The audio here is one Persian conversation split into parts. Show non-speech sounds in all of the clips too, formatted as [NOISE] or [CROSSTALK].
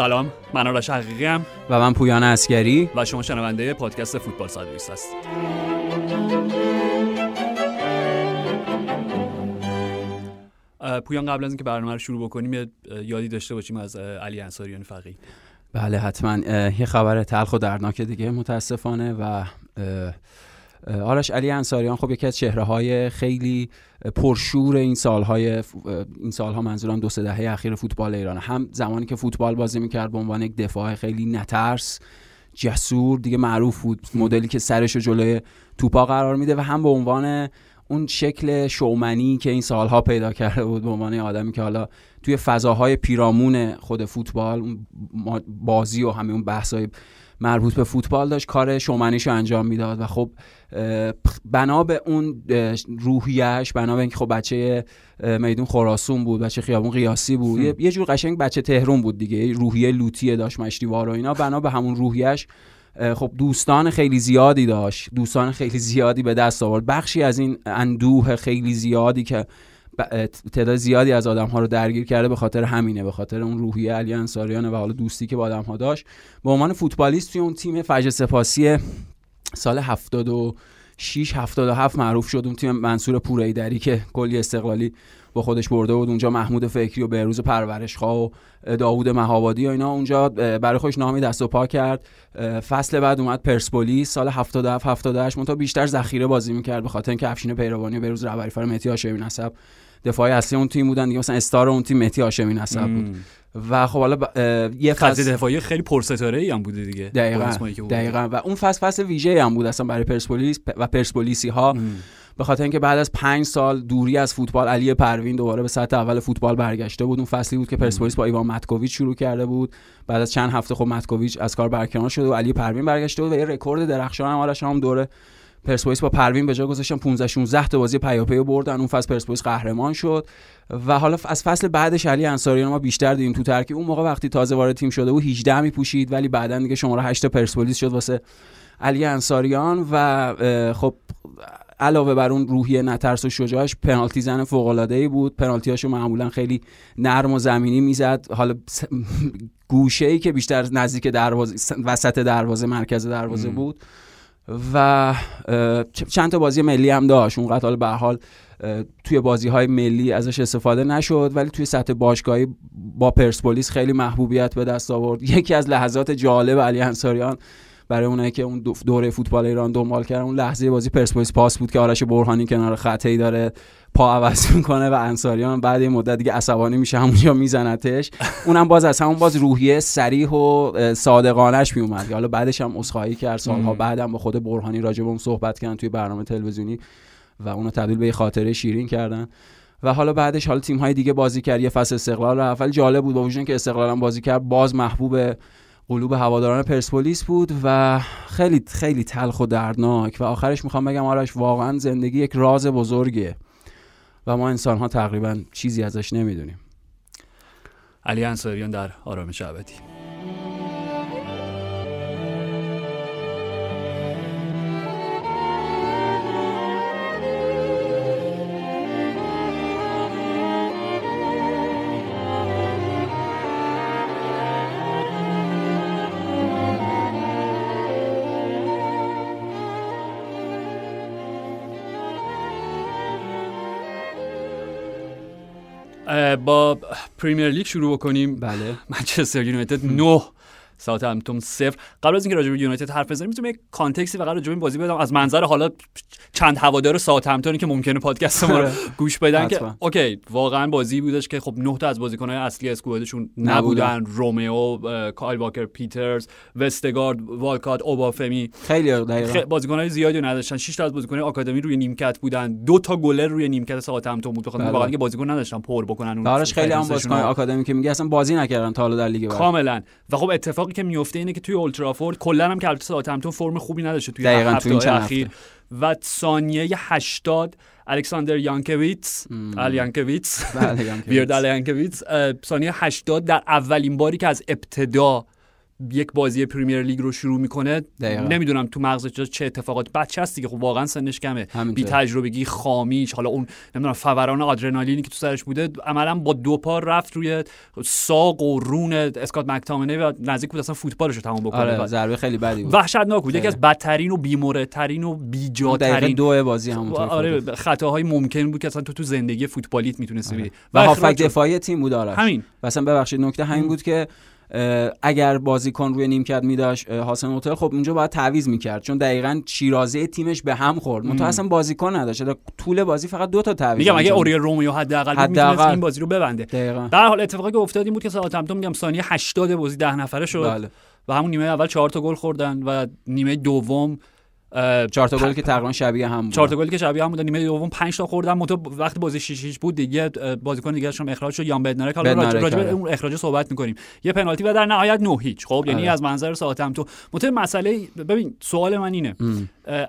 سلام من آرش حقیقی هم و من پویان اسکری و شما شنونده پادکست فوتبال 120 هستید. پویان قبل از اینکه برنامه رو شروع بکنیم یادی داشته باشیم از علی انصاریان فقی بله حتما. یه خبر تلخ و دردناک دیگه متاسفانه و آرش علی انصاریان خب یکی از چهره های خیلی پرشور این سالهای این سالها منظورم دو سه دهه اخیر فوتبال ایران. هم زمانی که فوتبال بازی می‌کرد به عنوان یک دفاع خیلی نترس جسور دیگه معروف بود مدلی که سرش جلوی توپا قرار میده و هم به عنوان اون شکل شومنی که این سالها پیدا کرده بود به عنوان آدمی که حالا توی فضاهای پیرامون خود فوتبال بازی و همه اون بحثای مربوط به فوتبال داشت کار شومنیش رو انجام می‌داد و خب بنا به اون روحیش بنا به اینکه خب بچه میدون خراسون بود بچه خیابون قیاسی بود یه جور قشنگ بچه تهرون بود دیگه روحیه لوتی داشت مشتیوار و اینا. بنا به همون روحیش خب دوستان خیلی زیادی داشت دوستان خیلی زیادی به دست آورد. بخشی از این اندوه خیلی زیادی که تعداد زیادی از آدم ها رو درگیر کرده به خاطر همینه به خاطر اون روحیه علی انصاریان و حالا دوستی که با آدم ها داشت. به عنوان فوتبالیست توی اون تیم فجر سپاسی سال 76 77 معروف شد اون تیم منصور پوریدری که کلی استقلالی با خودش برده بود. اونجا محمود فکری و بهروز پرورشخواه و داوود مهابادی و اینا اونجا برای خودش نامی دست و پا کرد. فصل بعد اومد پرسپولیس. سال 77 78 منتها بیشتر ذخیره بازی می‌کرد به خاطر اینکه افشین پیروانی و بهروز رهبری فر مهدی هاشمی نسب. دفاعی اصلی اون تیم بودن دیگه مثلا استار اون تیم مهدی هاشمی نسب بود. و خب حالا یه فصل دفاعی خیلی پرستاره ای هم بوده دیگه دقیقاً دقیقاً. و اون فصل فصل ویژه هم بود اصلا برای پرسپولیس و پرسپولیسی ها به خاطر اینکه بعد از پنج سال دوری از فوتبال علی پروین دوباره به سطح اول فوتبال برگشته بود. اون فصلی بود که پرسپولیس با ایوان متکوویچ شروع کرده بود. بعد از چند هفته خب متکوویچ از کار برکنار شده و علی پروین برگشته بود و یه رکورد درخشان هم آرش هم دوره پرسپولیس با پروین به جا گذاشتن. 15 16 تا بازی پیاپی بردن. اون فصل پرسپولیس قهرمان شد و حالا از فصل بعدش علی انصاریان ما بیشتر دیدیم تو ترکیب. اون موقع وقتی تازه وارد تیم شده بود 18 می پوشید ولی بعدا دیگه شماره 8 پرسپولیس شد واسه علی انصاریان و خب علاوه بر اون روحیه نترس و شجاعش پنالتی زن فوق العاده ای بود. پنالتیاشو معمولا خیلی نرم و زمینی می‌زد. حالا گوشه ای که بیشتر نزدیک دروازه وسط دروازه مرکز دروازه بود. و چند تا بازی ملی هم داشت. اونقدر حالا به حال توی بازی های ملی ازش استفاده نشد. ولی توی سطح باشگاهی با پرسپولیس خیلی محبوبیت به دست آورد. یکی از لحظات جالب علی انصاریان برای اونایی که اون دوره فوتبال ایران دنبال کردن اون لحظه بازی پرسپولیس پاس بود که آرش برهانی کنار خطی داره پا عوض می‌کنه و انصاریان بعد این مدت دیگه عصبانی میشه همونجا میزنتش. اونم باز از همون باز روحیه سریح و صادقانش میومد حالا بعدش هم اسخایی کرد سالها بعدم با خود برهانی اون صحبت کردن توی برنامه تلویزیونی و اونو تبدیل به خاطره شیرین کردن. و حالا بعدش حالا تیم های دیگه بازی کرد. یه فصل استقلال رفت ولی جالب بود. با وجود که استقلال هم بازی کرد باز محبوب قلوب هواداران پرسپولیس بود و خیلی خیلی تلخ و دردناک و آخرش می‌خوام بگم آرش واقعا زندگی یک راز بزرگه و ما انسان ها تقریبا چیزی ازش نمی‌دونیم. علی انصاریان در آرامش ابدی. پریمیر لیگ شروع بکنیم. بله. [LAUGHS] منچستر یونایتد 9 ساوثهمپتون صفر. قبل از اینکه راجع به یونایتد حرف بزنیم می‌تونم یک context ی فقط راجع به بازی بدم. از منظر حالا چند هوادار ساوثهمپتونی که ممکنه پادکست ما رو [LAUGHS] گوش بدن که okay واقعا بازی بودش که خب نه تا از بازیکن‌های اصلی squad شون نبودن. رومئو کایل واکر پیترز وستگارد والکات اوبافمی. خیلی دقیقاً. بازیکن‌های زیادی نداشتن. 6 تا از بازیکن‌های آکادمی روی نیمکت بودن. دو تا گلر روی نیمکت ساوثهمپتون بود. بخاطر واقعا بازیکن نداشتن پر بکنن اون خیلی هم بازیکن آکادمی که میگه اصلا بازی نکردن تا حالا در لیگ کاملا. و خب اتفاق اتفاقی که میفته اینه که توی اولدترافورد کلا هم که البته ساوثهمپتون فرم خوبی نداشته توی هفته اخیر. و ثانیه 80 الکساندر یانکویتس. الیانکویتس بله، [LAUGHS] بیرد الیانکویتس ثانیه 80 در اولین باری که از ابتدا یک بازی پریمیر لیگ رو شروع می‌کنه. نمی‌دونم تو مغزش چه اتفاقات. بچه هست دیگه. خب واقعا سنش کمه. بی تجربگی خامیش حالا اون نمی‌دونم فوران آدرنالینی که تو سرش بوده عملا با دو پا رفت روی ساق و رون اسکات مکتامنه و نزدیک بود اصلا فوتبالش رو تموم بکنه. آره ضربه خیلی بدی بود. وحشتناک بود. یکی از بدترین و بیموردترین و بیجاترین دو بازی همونطور آره خطاهای ممکن بود که اصلا تو تو زندگی فوتبالیت می‌تونستی آره. و هافک دفاعی تیم بود آره همین. مثلا ببخشید نکته همین بود که اگر بازیکن روی نیمکت میداشت حسن هتل خب اونجا باید تعویض می‌کرد چون دقیقا شیرازه تیمش به هم خورد. منتها اصلا بازیکن نداشت طول بازی فقط دو تا تعویض میگم اگه اوریل رومیو حداقل می‌تونست این بازی رو ببنده. در حال اتفاقی که افتاد این بود که ساعتمتون میگم ثانیه 80 بازی ده نفره شد بله. و همون نیمه اول چهار تا گل خوردن و نیمه دوم چهار تا گل که تقریبا شبیه هم بود. چهار تا گلی که شبیه هم بود. نیمه دوم 5 تا خوردن. متو وقتی بازی 6 6 بود دیگه بازیکن دیگه شون اخراج شد. یان بدنارک حالا راجع به اون اخراج صحبت می‌کنیم. یه پنالتی و در نهایت نه هیچ. خب یعنی آره. از منظر ساعتم تو. متو مسئله ببین سوال من اینه.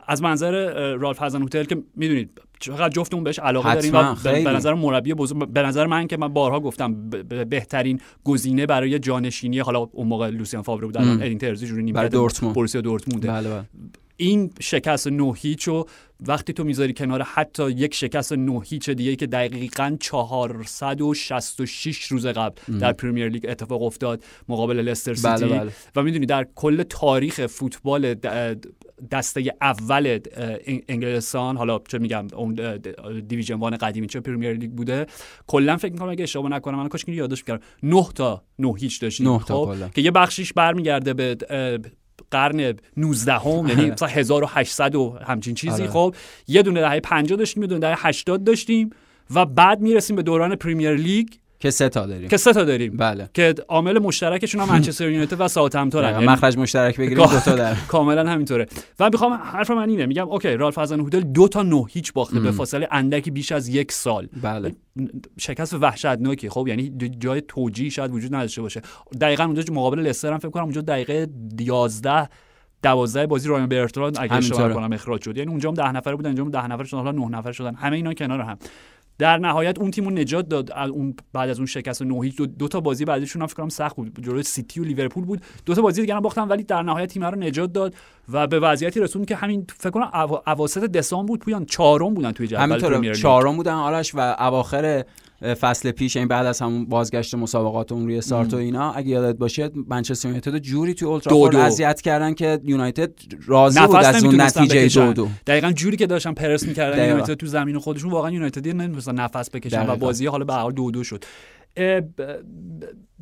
از منظر رالف هازن هتل که می‌دونید چقدر جفتمون بهش علاقه داریم و به نظر مربی بزرگ به نظر من که من بارها گفتم بهترین گزینه برای جانشینی حالا اون موقع لوسیان فاور بود الان ادین ترزی جوری نیم برای دورتموند. بله بله. این شکست نو هیچ و وقتی تو می‌ذاری کنار حتی یک شکست نو هیچ دیگه که دقیقا 466 روز قبل در پریمیر لیگ اتفاق افتاد مقابل لستر سیتی. بله بله. و می‌دونی در کل تاریخ فوتبال دسته اول انگلستان حالا چه میگم اون Division One قدیمی چه پریمیر لیگ بوده. کلا فکر می‌کنم اگه اشتباه نکنم من کاش یادش بیارم 9 تا 9 هیچ داشتیم. خب؟ که یه بخشیش برمیگرده به قرن 19 هم یعنی مثلا 1800 و همچین چیزی. آره. خب یه دونه دهه 50 داشتیم یه دونه دهه 80 داشتیم و بعد می‌رسیم به دوران پریمیر لیگ. که سه تا داریم. که سه تا داریم. بله. که عامل مشترکشون هم منچستر یونایتد و ساوثهمپتون یعنی مخرج مشترک بگیریم دو تا در. [LAUGHS] کاملا همینطوره. و می‌خوام حرف من اینه میگم okay رالف هازنهوتل دو تا نه هیچ باخته به فاصله اندکی بیش از یک سال. بله. شکست وحشتناکی خب یعنی جای توجیه شاید وجود نداشته باشه. دقیقا اونجا مقابل لستر هم فکر کنم اونجا دقیقه 11 دوازده بازی رایان برتراند اگه اشتباه کنم اخراج شد. یعنی اونجا هم 10 نفره بودن اینجا 10 نفر شدن حالا 9 نفر شدن. همه اینا کنار هم. در نهایت اون تیمو نجات داد. اون بعد از اون شکست نوهی دو, دو تا بازی بعدشون هم فکر کنم سخت بود. جلوی سیتی و لیورپول بود. دو تا بازی دیگه هم باختن ولی در نهایت تیم رو نجات داد و به وضعیتی رسوند که همین فکر کنم اواسط دسامبر بود. پویان چهارم بودن توی جدول همینطور چهارم بودن آرش و اواخر فصل پیش این بعد از همون بازگشت مسابقات اون روی سارت و اینا اگه یادت باشه منچستر یونایتد جوری توی اولترافورد اذیت کردن که یونایتد راضی بود از اون نتیجه دو دو. دقیقاً جوری که داشتن پرس می‌کردن یونایتد تو زمین خودشون واقعا یونایتدی نمی‌تونستن نفس بکشن و بازی حالا به حال دو دو شد.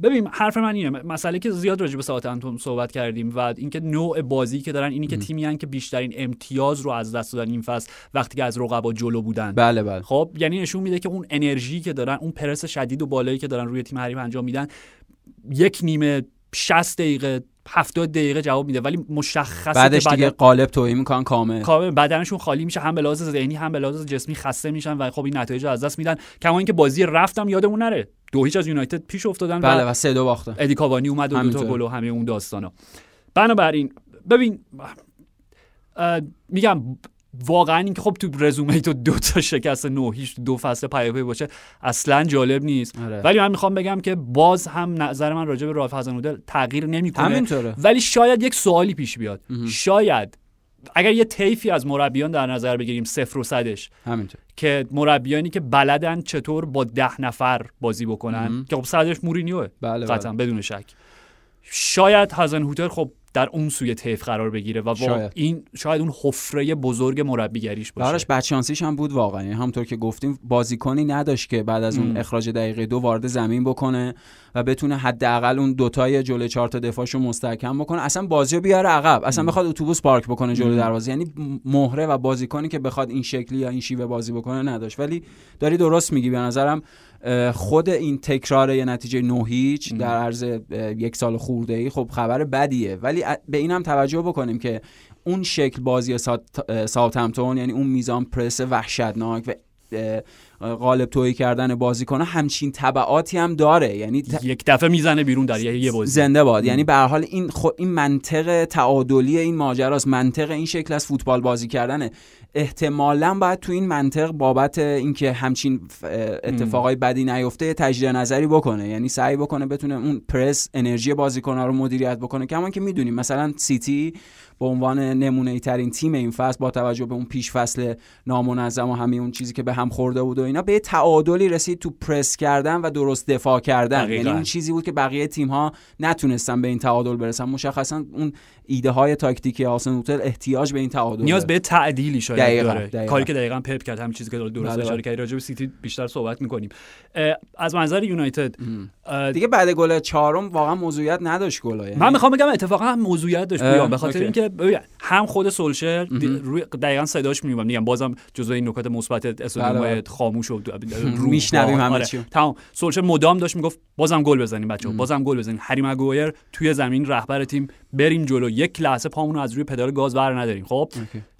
ببین حرف من اینه مسئله که زیاد راجع به ساعت صحبت کردیم و اینکه نوع بازی که دارن اینی که تیمی که بیشترین امتیاز رو از دست دادن این فصل وقتی که از رقبا جلو بودن. بله بله. خب یعنی نشون میده که اون انرژی که دارن اون پرس شدید و بالایی که دارن روی تیم حریف انجام میدن یک نیمه 60 دقیقه 70 دقیقه جواب میده ولی مشخصه بعدش که دیگه قالب توهی می‌کنن کامل. کامل. بدنشون خالی میشه هم به لحاظ ذهنی هم به لحاظ جسمی خسته میشن و خب این نتایج از دست میدن. کما اینکه بازی رفتم یادمون نره. دو هیچ از یونایتد پیش افتادن بله و سه دو باختن. ادی کاوانی اومد و دو تا گل و همه اون داستانا. بنابراین ببین میگم واقعا اینکه خب تو رزومه تو دو تا شکست نو هیچ دو فصل پیاپی باشه اصلا جالب نیست. آره. ولی من می‌خوام بگم که باز هم نظر من راجع به رالف هازنودل تغییر نمی‌کنه. ولی شاید یک سوالی پیش بیاد. شاید اگر یه طیفی از مربیان در نظر بگیریم صفر و صدش همینطور. که مربیانی که بلدن چطور با ده نفر بازی بکنن. که خب صدش مورینیوه. بله قطعا بله. بدون شک. شاید هازن هوتر خب در اون سوی طیف قرار بگیره و شاید. این شاید اون حفره بزرگ مربیگریش باشه. براش بچانسیش هم بود واقعا. یعنی همونطور که گفتیم بازیکنی نداشت که بعد از اون اخراج دقیقه دو وارد زمین بکنه و بتونه حداقل اون دوتای جلوی چهار تا دفاعشو مستحکم بکنه. اصلا بازی رو بیاره عقب. اصلا بخواد اتوبوس پارک بکنه جلوی دروازه. یعنی مهره و بازیکنی که بخواد این شکلی یا این شیوه بازی بکنه نداشت. ولی داری درست میگی. به نظرم خود این تکرار یه نتیجه نو هیچ در عرض یک سال خورده ای خب خبر بدیه. ولی به این هم توجه بکنیم که اون شکل بازی ساوت همتون یعنی اون میزان پرس وحشتناک و قالب تویی کردن بازیکن همچین تبعاتی هم داره. یعنی یک دفعه می‌زنه بیرون در یه بازی. زنده باد. یعنی به حال این خو... این منطق تعادلی این ماجراست. منطق این شکل از فوتبال بازی کردنه. احتمالا باید تو این منطق بابت اینکه همچین اتفاقای بدی نیفته تجدید نظری بکنه. یعنی سعی بکنه بتونه اون پرس انرژی بازیکن‌ها رو مدیریت بکنه. کما که می‌دونیم مثلا سیتی به عنوان نمونه ترین تیم این فصل با توجه به اون پیش فصل نامنظم و همه اون چیزی که به هم خورده بود و اینا به تعادلی رسید تو پرس کردن و درست دفاع کردن. یعنی اون چیزی بود که بقیه تیم ها نتونستن به این تعادل برسن. مشخصا اون ایده های تاکتیکی آسن احتیاج به این تعادل نیاز به تعدیلی شاید داره. کاری که دقیقا پپ کرد همین چیزی که درست بله، اشاره بله. کردی راجع به سیتی بیشتر صحبت می‌کنیم. از منظر یونایتد دیگه بعد گل چهارم واقعا موضوعیت نداشت گل من می‌خوام بگم اتفاقا موضوعیت داشت به خاطر اینکه هم خود سولشر روی دقیقا صداش میومد میگم بازم جزو این نکات مثبت اسودوم بله، خاموش و [LAUGHS] میشنویم همه آره. چی. تمام. سولشر مدام داشت می‌گفت بازم گل بزنیم بچه‌ها بازم گل بزنیم. هری مگوایر توی زمین رهبر تیم بریم جلو. یک لحظه پامون از روی پدال گاز بر نداریم خب؟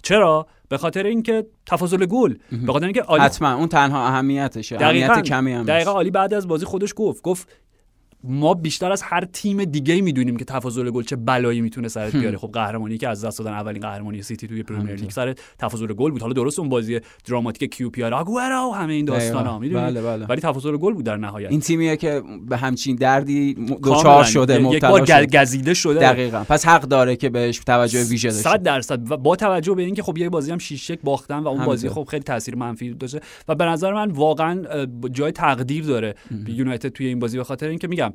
چرا؟ به خاطر اینکه تفاضل گل. به خاطر اینکه حتما. اون تنها اهمیتشه. اهمیت کمی هم دقیقا عالی بعد از بازی خودش گفت. گفت ما بیشتر از هر تیم دیگه می‌دونیم که تفاضل گل چه بلایی می‌تونه سرت بیاره. خب قهرمانی که از دست دادن اولین قهرمانی سیتی توی پرمیر لیگ سر تفاضل گل بود. حالا درست اون بازی دراماتیک QPR و همه این داستانا می‌دونی؟ بله بله. ولی تفاضل گل بود در نهایت. این تیمیه که به همچین دردی دوچار شده یک بار گزیده شده. دقیقا. پس حق داره که بهش توجه ویژه داشته. 100 درصد. و با توجه به اینکه خب یه بازی هم 6 باختن و اون بازی خب خیلی تاثیر منفی داشته. و به نظر من واقعا جای تقدیر داره یونایتد توی این بازی به خاطر اینکه میگم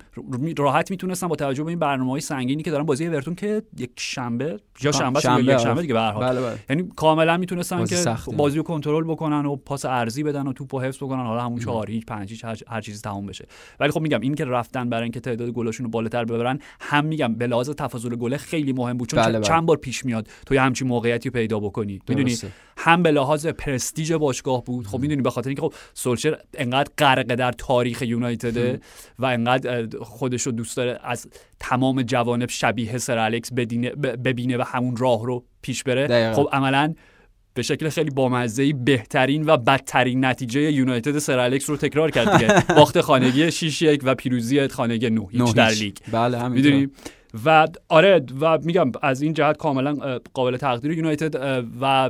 راحت می‌تونستن با توجه به این برنامه‌های سنگینی که دارن بازی اورتون که یک شنبه یا شنبه, شنبه یا یک شنبه دیگه به هر حال. بله بله. یعنی کاملا می‌تونستن که بازی رو کنترل بکنن و پاس ارزی بدن و توپو حفظ بکنن. حالا همون 4 هیچ 5 هیچ هر, چیزی تموم بشه. ولی خب میگم این که رفتن برای اینکه تعداد گلاشون رو بالاتر ببرن هم میگم به لحاظ تفاضل گل خیلی مهم بود. چون بله بله. چند بار پیش میاد تو همچین موقعیتی پیدا بکنی. می‌دونی؟ هم به لحاظ پرستیژ باشگاه بود. خب می‌دونی به خاطر اینکه خب سولشر انقدر غرق در تاریخ یونایتد و انقدر خودش رو دوست داره از تمام جوانب شبیه سر الکس ببینه و همون راه رو پیش بره. خب عملا به شکل خیلی بامزه بهترین و بدترین نتیجه یونایتد سر الکس رو تکرار کرد دیگه. [LAUGHS] باخت خانگی 6 1 و پیروزی خانگی 9 هیچ در لیگ. بله می‌دونی؟ و آره و میگم از این جهت کاملا قابل تقدیر یونایتد و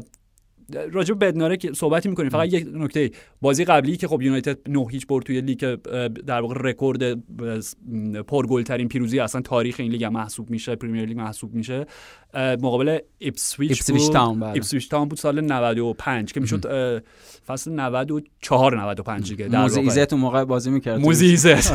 راجع به بدناره که صحبتی می‌کنیم. فقط یک نکته. بازی قبلی که خب یونایتد 9 هیچ برد توی لیگ در واقع رکورد پرگلترین پیروزی اصلا تاریخ این لیگ محسوب میشه پریمیر لیگ محسوب میشه. مقابل اپسویچ بود. تاون بله. اپسویچ تاون بود سال 95 که می‌شد فصل 94 95 دیگه. در موزیزت اون موقع بازی می‌کرد. موزیزت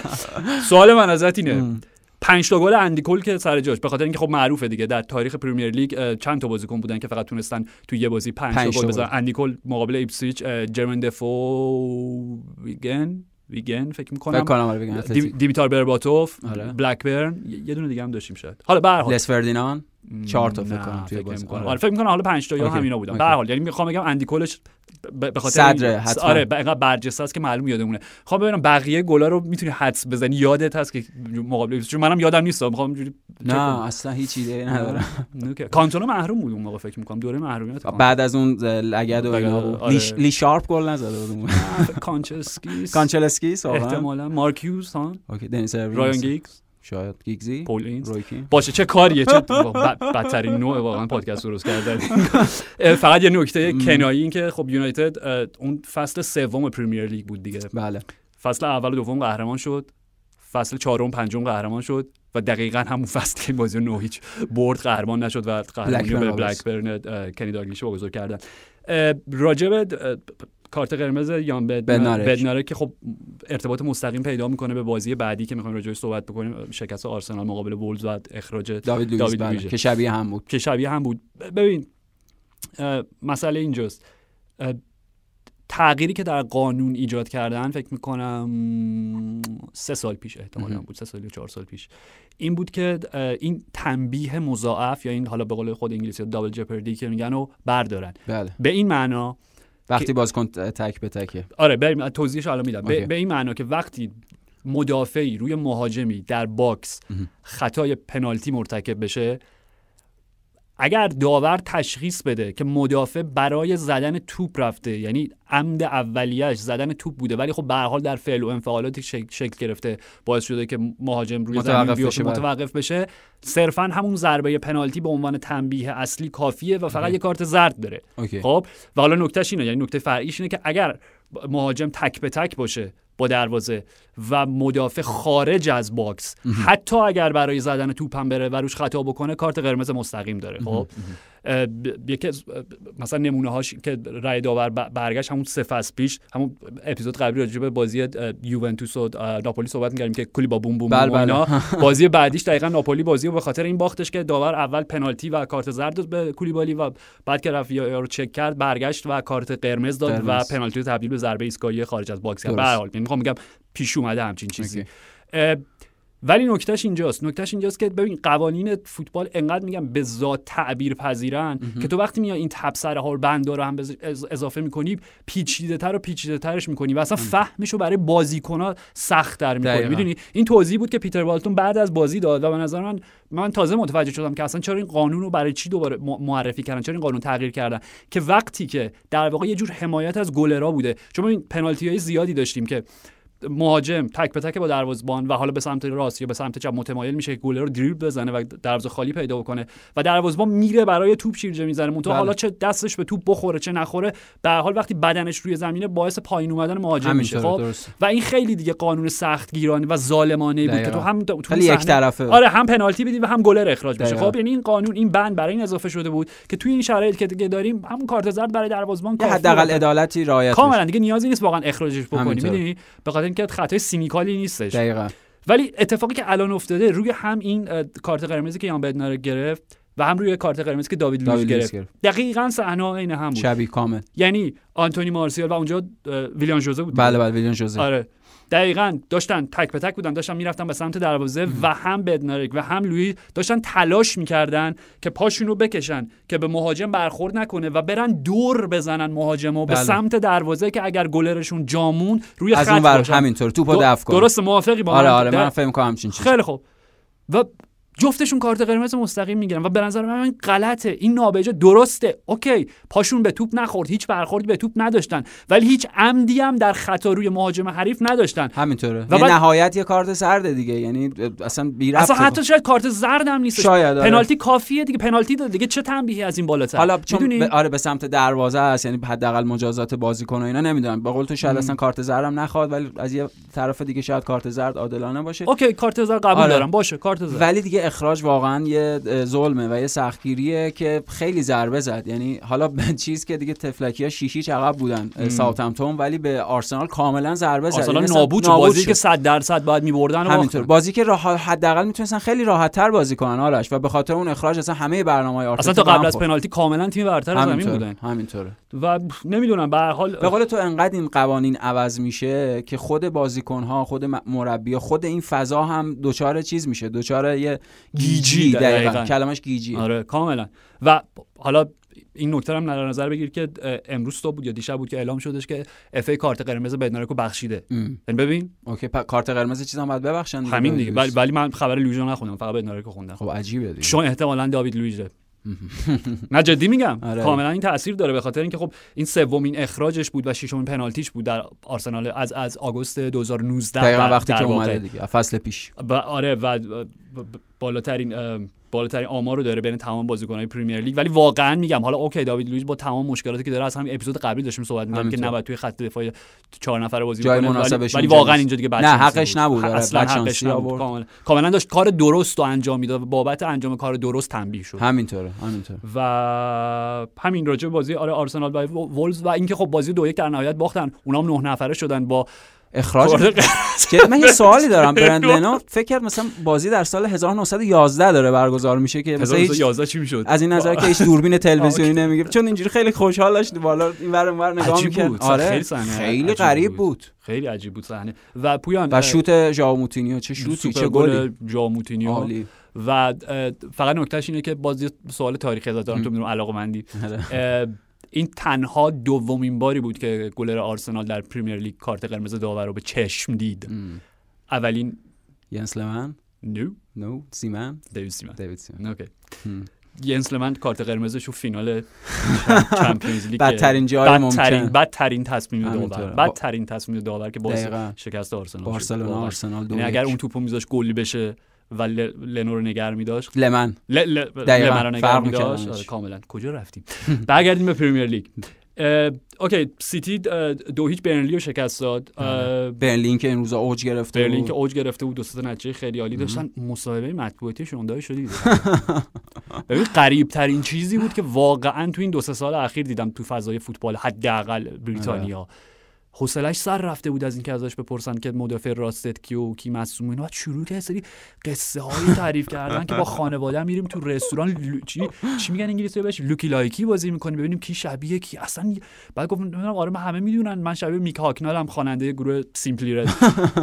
[LAUGHS] سوال من ازت اینه. پنج تا گل اندی کول که سر جاش. به خاطر اینکه خب معروفه دیگه. در تاریخ پریمیر لیگ چند تا بازیکن بودن که فقط تونستن توی یه بازی پنج, تا گل بزنن. اندی کول مقابل ایپسویچ جرمن دفو ویگن ویگن فکر می‌کنم. فکر کنم آره، دیمیتار برباتوف آره. بلکبرن یه دونه دیگه هم داشتیم شاید. حالا به هر حال. چهار تا فکر کنم توی بازی آره فکر می‌کنم حالا 5 تا یا همینا بودن. به هر حال یعنی می‌خوام بگم اندی کولش به خاطر صدره حتما. آره اینقدر برجسته است که معلوم یادمونه. خب ببینم بقیه گلا رو می‌تونی حدس بزنی؟ یادت هست که مقابل چون منم یادم نیست می‌خوام اینجوری نه اصلا هیچ ایده ندارم. کانتونا محروم بود اون موقع فکر می‌کنم. دوره محرومیت بعد از اون لگد و اینا آره. لی شارپ گل نزده بود کانچلسکی کانچلسکی احتمالاً مارکیوس ها. اوکی دنیس رایان گیگز. شاید. گیگزی؟ پولینز باشه چه کاریه؟ چه بدترین نوع واقعا پادکست درست کردن. [LAUGHS] فقط یه نکته کنایی این که خب یونایتد اون فصل سوم پریمیر لیگ بود دیگه. بله. فصل اول و دوم قهرمان شد. فصل چهارم پنجم قهرمان شد و دقیقا همون فصل که بازی نه هیچ برد قهرمان نشد و قهرمانی به بلک برن کنی داگلیش واگذار کردن. راجب کارت قرمز یان بدنارک. که خب ارتباط مستقیم پیدا می‌کنه به بازی بعدی که می‌خوایم راجعش صحبت بکنیم. شکست آرسنال مقابل وولز و اخراج داوید لوئیس بله. که شبیه هم بود. که شبیه هم بود. ببین مسئله اینجاست. تغییری که در قانون ایجاد کردن فکر می‌کنم سه سال پیش احتمالا بود سه سال یا چهار سال پیش. این بود که این تنبیه مضاعف یا این حالا به قول خود انگلیسی double jeopardy که میگن و بردارن. بله. به این معنا وقتی بازیکن تک به تکه. آره بریم توضیحش الان میدم. به این معنا که وقتی مدافعی روی مهاجمی در box خطای پنالتی مرتکب بشه اگر داور تشخیص بده که مدافع برای زدن توپ رفته یعنی عمد اولیش زدن توپ بوده ولی خب به حال در فعل و انفعالاتی شکل, گرفته باعث شده که مهاجم روی زمین بیفته بله. متوقف بشه صرفا همون ضربه پنالتی به عنوان تنبیه اصلی کافیه و فقط یه کارت زرد داره خب؟ و حالا نکتهش اینه یعنی نکته فرعیش اینه که اگر مهاجم تک به تک باشه با دروازه و مدافع خارج از باکس. حتی اگر برای زدن توپ هم بره و روش خطا بکنه کارت قرمز مستقیم داره. خب؟ یکی مثلا نمونه هاش که رای داور برگشت همون سه فصل پیش همون اپیزود قبلی راجع به بازی یوونتوس و ناپولی صحبت می‌کردیم که کلی با بوم بوم بل. اینا. [LAUGHS] بازی بعدیش دقیقا ناپولی بازی به خاطر این باختش که داور اول پنالتی و کارت زرد داد به کولیبالی و بعد که رفت رو چک کرد برگشت و کارت قرمز داد و پنالتی رو تبدیل به ضربه ایستگاهی خارج از باکس کرد. به هر حال یعنی میگم پیش اومده همچین چیزی. ولی نکتهش اینجاست. نکتهش اینجاست که ببین قوانین فوتبال انقدر میگم به ذات تعبیر پذیرن که تو وقتی میای این تبصره ها رو بندا رو هم اضافه می‌کنی پیچیده تر و پیچیده ترش می‌کنی و اصلا فهمش رو برای بازیکن سخت در می‌کنی می‌دونی؟ این توضیح بود که پیتر والتون بعد از بازی داد و به نظر من من تازه متوجه شدم که اصلا چرا این قانون رو برای چی دوباره معرفی کردن؟ چرا این قانون تغییر کردن؟ که وقتی که در واقع یه جور حمایت از گلرا بوده. چون این پنالتی های زیادی داشتیم که مهاجم تک به تک با دروازه‌بان و حالا به سمت راست یا به سمت چپ متمایل میشه گل رو دریبل بزنه و دروازه خالی پیدا بکنه و دروازه‌بان میره برای توپ شیرجه می‌زنه. مونتا بله. حالا چه دستش به توپ بخوره چه نخوره به حال وقتی بدنش روی زمینه باعث پایین اومدن مهاجم میشه. خب؟ و این خیلی دیگه قانون سخت گیرانه و ظالمانه بود که تو هم تو یک طرفه. آره هم پنالتی بدی و هم گلر اخراج بشه. خب؟ یعنی این قانون این بند برای این اضافه شده بود که توی این شرایط که دیگه داریم همون کارت زرد برای دروازه‌بان حداقل عدالتی رعایت کاملا دیگه نیازی نیست واقعا اخراجش بکنی. می‌دونی؟ به خاطر اینکه خطای کالی نیستش. دقیقا. ولی اتفاقی که الان افتاده روی هم این کارت قرمزی که یان بدنار گرفت و هم روی کارت قرمزی که داوید لویز گرفت. گرفت. دقیقا صحنه این هم بود. شبیه کامل. یعنی آنتونی مارسیال و اونجا ویلیان جوزه بود. بله بله ویلیان جوزه آره. دقیقا داشتن تک به تک بودن داشتن می‌رفتن به سمت دروازه و هم بدنارک و هم لوی داشتن تلاش می‌کردن که پاشون رو بکشن که به مهاجم برخورد نکنه و برن دور بزنن مهاجم و به بله. سمت دروازه که اگر گلرشون جامون روی از خط اون همینطور توپو دفع کنه درست موافقی با آره آره من کنم همچین خیلی خوب. و جفتشون کارت قرمز مستقیم می‌گیرن و به نظر من این غلطه این نابجا درسته. اوکی پاشون به توپ نخورد هیچ برخوردی به توپ نداشتن ولی هیچ عمدی هم در خطا روی مهاجم حریف نداشتن. همینطوره. و نهایت یه کارت زرد دیگه. یعنی اصلا بی اصلا حتی شاید کارت زرد هم نیست شاید آره. پنالتی کافیه دیگه. پنالتی داد دیگه. چه تنبیهی از این بالاتر؟ حالا چون ب... آره به سمت دروازه است. یعنی حداقل مجازات بازیکن و اینا نمی‌دونم. به قول تو شاید اصلا کارت زرد هم نخواد ولی از یه طرف دیگه شاید کارت زرد عادلانه باشه. اوکی کارت زرد قبول آره. دارم. باشه کارت زرد. ولی دیگه اخراج واقعا یه ظلمه و یه سختگیریه که خیلی ضربه زد. یعنی حالا به [LAUGHS] چیز که دیگه طفلکی ها شیشی عقب بودن ساوثهمپتون ولی به آرسنال کاملا ضربه زد. آرسنال یعنی نابود, نابود بازی که 100 درصد باید میبردن همینطور. بازی که راه حداقل می‌تونستن خیلی راحت تر بازی کنن آرش و به خاطر اون اخراج اصلا همه برنامه‌های آرسنال اصلا تا قبل از پنالتی کاملا تیم برتر زمین بودن. همینطوره. و نمی‌دونم به هر حال به قول تو انقدر این قوانین عوض میشه که خود بازیکن‌ها خود مربی خود این فضا هم دچار چیز میشه. دچار یه گیجی دقیقاً. کلمش گیجی. آره کاملا. و حالا این نکته هم در نظر بگیر که امروز تو بود یا دیشب بود که اعلام شدش که FA کارت قرمز بدنارکو بخشیده. یعنی ببین. اوکی کارت قرمز چیزام باید ببخشن همین دیگه. ولی ولی من خبر لوییزو نخوندم فقط بدنارکو خوندم. خب عجیبه دیگه. چون احتمالاً داوید لوییزه [LAUGHS] نه جدی میگم. آره. کاملا این تاثیر داره به خاطر اینکه خب این سومین اخراجش بود و ششمین پنالتیش بود در آرسنال از از آگوست 2019 دقیقاً وقتی که اومده دیگه فصل پیش. آره و بالاترین بالاترین آمار رو داره بین تمام بازیکن‌های پریمیر لیگ. ولی واقعا میگم حالا اوکی داوید لوئیس با تمام مشکلاتی که داره از همین اپیزود قبلی داشتیم صحبت می‌کردیم که نباید توی خط دفاعی چهار نفر بازی کنه ولی, ولی واقعا اینجا دیگه نه حقش نبود اصلا حقش نبود کاملا. داشت کار درست رو انجام می‌داد و بابت انجام کار درست تنبیه شد. همینطوره همینطوره. و همین راجع بازی آره آرسنال و وولز و اینکه خب بازی دو یک در نهایت باختن. اونام نه نفره شدن با اخراج که من یه سوالی دارم برنت لنو. فکر کرد مثلا بازی در سال 1911 داره برگزار میشه که مثلا 1911 چی می‌شد؟ از این نظر که هیچ دوربین [LAUGHS] تلویزیونی نمیگه چون اینجوری خیلی خوشحال داشت بالا این ور اون ور نگاه می‌کرد. آره. خیلی, خیلی غریب بود. خیلی عجیب بود صحنه. و پویان و شوت ژائو موتینیو چه شوتی چه گلی. ژائو موتینیو و فقط نکتهش اینه که بازی سوال تاریخی ازت دارم تو می‌دونم علاقه [LAUGHS] این تنها دومین باری بود که گلر آرسنال در پریمیر لیگ کارت قرمز داور رو به چشم دید. اولین ینس لمن؟ No. No. سیمن؟ دیوید سیمن. دیوید سیمن. OK. ینس لمن کارت قرمزش و فینال [LAUGHS] Champions League بدترین جای ممکن. بدترین تصمیم داور. بدترین تصمیم داور که باعث شکست آرسنال بارسلونا آرسنال یعنی اگر اون توپو میذاش گلی بشه و لنو رو نگه میداشت. لمن. ل... ل... لمن رو نگه میداشت. آره کاملا. کجا رفتیم؟ [LAUGHS] برگردیم به پرمیر لیگ. اوکی سیتی دو هیچ برنلی رو شکست داد. آره. برلین که این روزا اوج گرفته برلین که اوج گرفته بود دو تا نتیجه خیلی عالی داشتن. مصاحبه مطبوعاتی شونده شدید [LAUGHS] ببین قریب ترین چیزی بود که واقعا تو این دو سه سال اخیر دیدم تو فضای فوتبال حداقل بریتانیا. آره. حوصلش سر رفته بود از اینکه ازش بپرسن که مدافع راستت کی و کی مصوم اینا شروع کرد سری قصه های تعریف کردن که با خانواده میریم تو رستوران چی؟ چی میگن انگلیسی بهش؟ lookalike بازی می‌کنیم ببینیم کی شبیه کی. اصلا بعد گفت نمی‌دونم آره من همه می‌دونن. من شبیه میک هاکنل هم خواننده گروه Simply Red.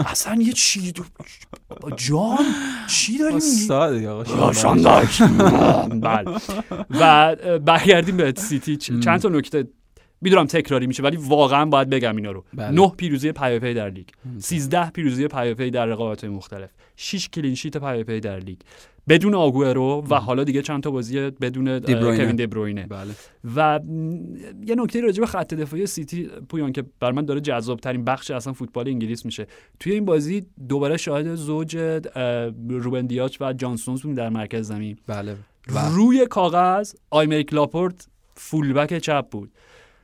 اصلا یه چی دو... جان؟ چی داریم؟ استاد آقا [LAUGHS] بله. و برگردیم به سیتی چند تا نکته می‌دونم تکراری میشه ولی واقعا باید بگم اینا رو. بله. 9 پیروزی پیاپی در لیگ. 13 پیروزی پیاپی در رقابت مختلف. 6 clean sheet پیاپی در لیگ. بدون آگوئرو و حالا دیگه چند تا بازی بدون کوین دبروینه بله. و یه نکته راجع به خط دفاعی سیتی پویان که برای من داره جذاب ترین بخش اصلا فوتبال انگلیس میشه. توی این بازی دوباره شاهد زوج روبن دیاش و جان استونز در مرکز زمین. بله. روی کاغذ آیمریک لاپورت full-back چپ بود.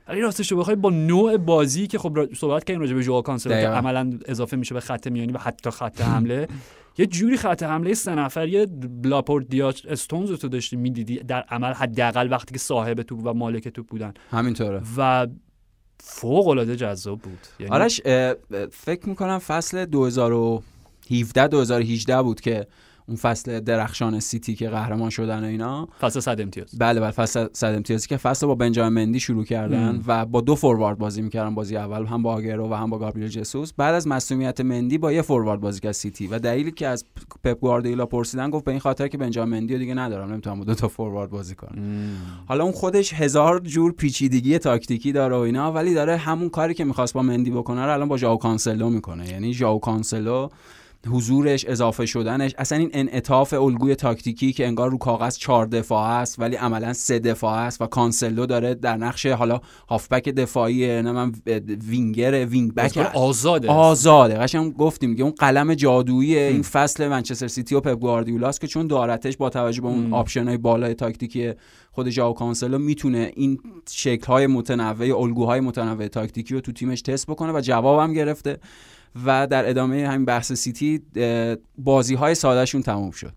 ولی راستش رو بخوای با نوع بازی که خب صحبت کردیم راجع به ژوآئو کانسلو که عملا اضافه میشه به خط میانی و حتی خط حمله یه جوری خط حمله سه نفری لاپورت دیاش استونز رو تو داشتی می‌دیدی در عمل حداقل وقتی که صاحب توپ و مالک توپ بودن. همینطوره. و فوق العاده جذاب بود. یعنی آرش فکر می‌کنم فصل 2017 2018 بود که اون فصل درخشان سیتی که قهرمان شدن و اینا. فصل صد امتیاز. بله بله فصل صد امتیازی که فصل با بنجامین مندی شروع کردن و با دو فوروارد بازی می‌کردن بازی اول هم با آگوئرو و هم با گابریل جسوس. بعد از مصدومیت مندی با یه فوروارد بازی کرد سیتی و دلیلی که از پپ گواردیولا پرسیدن گفت به این خاطر که بنجامین مندی دیگه ندارم نمی‌تونم دو تا فوروارد بازی کنم. حالا اون خودش هزار جور پیچیدگی تاکتیکی داره و اینا ولی داره همون کاری که می‌خواست با مندی بکنه رو الان با ژائو کانسلو می‌کنه. یعنی ژائو کانسلو حضورش اضافه شدنش. اصلا این انعطاف الگوی تاکتیکی که انگار رو کاغذ چهار دفاع است ولی عملا سه دفاع است و کانسلو داره در نقش حالا هافبک دفاعی نه من winger wing-back آزاده آزاده. قشنگ گفتیم که اون قلم جادویی این فصل منچستر سیتی و پپ گواردیولاست که چون دارتش با توجه به اون option های بالای تاکتیکی خود ژائو کانسلو می‌تونه این شکل های متنوع الگوهای متنوع تاکتیکی رو تو تیمش تست بکنه و جوابم گرفته. و در ادامه همین بحث سیتی بازی های سادهشون تموم شد.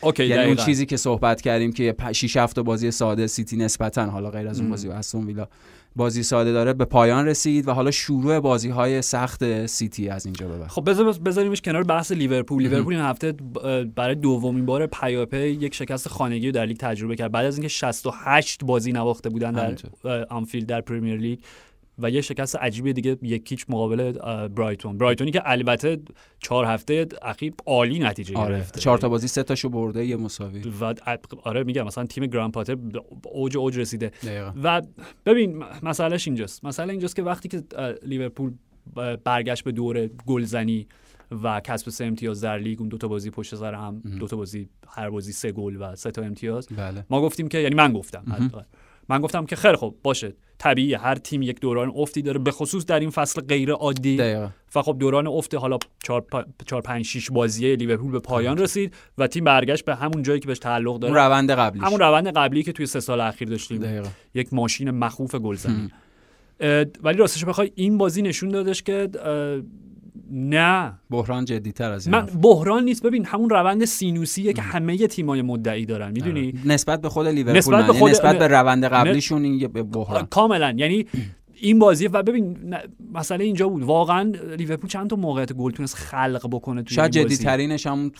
OK یعنی اون چیزی که صحبت کردیم که 6 7 بازی ساده سیتی نسبتا حالا غیر از اون بازی استون ویلا بازی ساده داره به پایان رسید و حالا شروع بازی های سخت سیتی از اینجا به بعد. خب بذاریمش کنار بحث لیورپول. لیورپول این هفته برای دومین بار پیاپی یک شکست خانگی رو در لیگ تجربه کرد. بعد از اینکه 68 بازی نباخته بودن در آنفیلد در پرمیر لیگ و یه شکست عجیبی دیگه یک هیچ مقابل برایتون. برایتونی که البته چهار هفته اخیر عالی نتیجه آره. گرفته. چهار تا بازی سه تاشو برده یه مساوی. و آره میگم مثلا تیم گراهام پاتر اوج اوج رسیده. دقیقا. و ببین مسئلهش اینجاست. مسئله اینجاست که وقتی که لیورپول برگشت به دور گلزنی و کسب سه امتیاز در لیگ اون دو تا بازی پشت سر هم دو تا بازی هر بازی سه گل و سه تا امتیاز. بله. ما گفتیم که یعنی من گفتم من گفتم که خیلی خوب باشه. طبیعی هر تیم یک دوران افتی داره به خصوص در این فصل غیر عادی. و خب دوران افت حالا 4 5 6 بازی لیورپول به پایان رسید و تیم برگشت به همون جایی که بهش تعلق داره. روند قبلی همون روند قبلی که توی سه سال اخیر داشتیم. یک ماشین مخوف گلزنی. ولی راستش بخوای این بازی نشون دادش که نه. بحران جدی تر از این من بحران نیست. ببین همون روند سینوسیه که همه تیمای مدعی دارن. می‌دونی؟ آره. نسبت به خود لیورپول نسبت به, یعنی خود... نسبت به روند قبلیشون این بحران. کاملا. یعنی این بازی و ببین مسئله اینجا بود. واقعا لیورپول چند تا موقعیت گل تونست خلق بکنه توی شاید جدی ترینش هم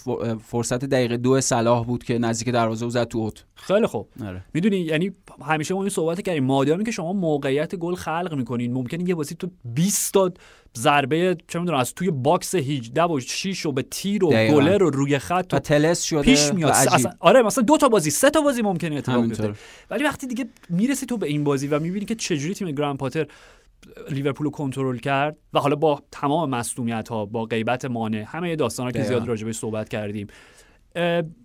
فرصت دقیقه دو صلاح بود که نزدیک دروازه زد تو اوت. خیلی خوب. آره. می‌دونی؟ یعنی همیشه ما این صحبت کردیم. مادامی که شما موقعیت گل خلق می‌کنین ممکنه یه بازی تو 20 تا ضربه چه می‌دونم از توی box 18 و 6 و به تیر و گلر رو روی خط و طلسم شده پیش میاد. آره مثلا دو تا بازی سه تا بازی ممکنه اتفاق بیفته. ولی وقتی دیگه می‌رسی تو به این بازی و می‌بینی که چجوری تیم گراهام پاتر لیورپول رو کنترل کرد و حالا با تمام مصدومیت ها با غیبت مانه همه داستانا که زیاد راجبش صحبت کردیم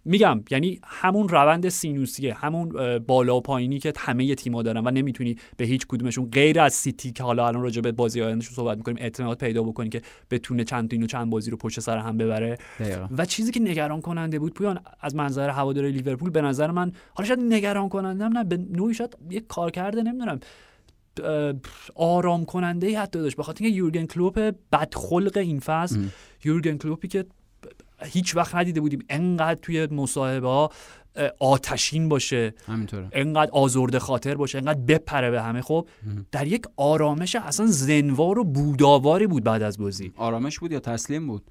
میگم یعنی همون روند سینوسیه همون بالا و پایینی که همه تیم‌ها دارن و نمی‌تونی به هیچ کدومشون غیر از سیتی که حالا الان راجع به بازی آیندهشون صحبت می‌کنیم اعتماد پیدا بکنی که بتونه چند تا اینو چند بازی رو پشت سر هم ببره. و چیزی که نگران کننده بود پویان از منظر هوادار لیورپول به نظر من حالا شاید نگران کننده نه به نوعی شاید یه کار کرده نمی‌دونم آرام کننده ای حتی داشت. بخاطر اینکه یورگن کلوپ بدخلق این فصل یورگن کلوپی که هیچ وقت ندیده بودیم انقدر توی مصاحبه ها آتشین باشه همینطوره. انقدر آزرده خاطر باشه انقدر بپره به همه. خب در یک آرامش اصلا زنوار و بوداواری بود بعد از بازی. آرامش بود یا تسلیم بود؟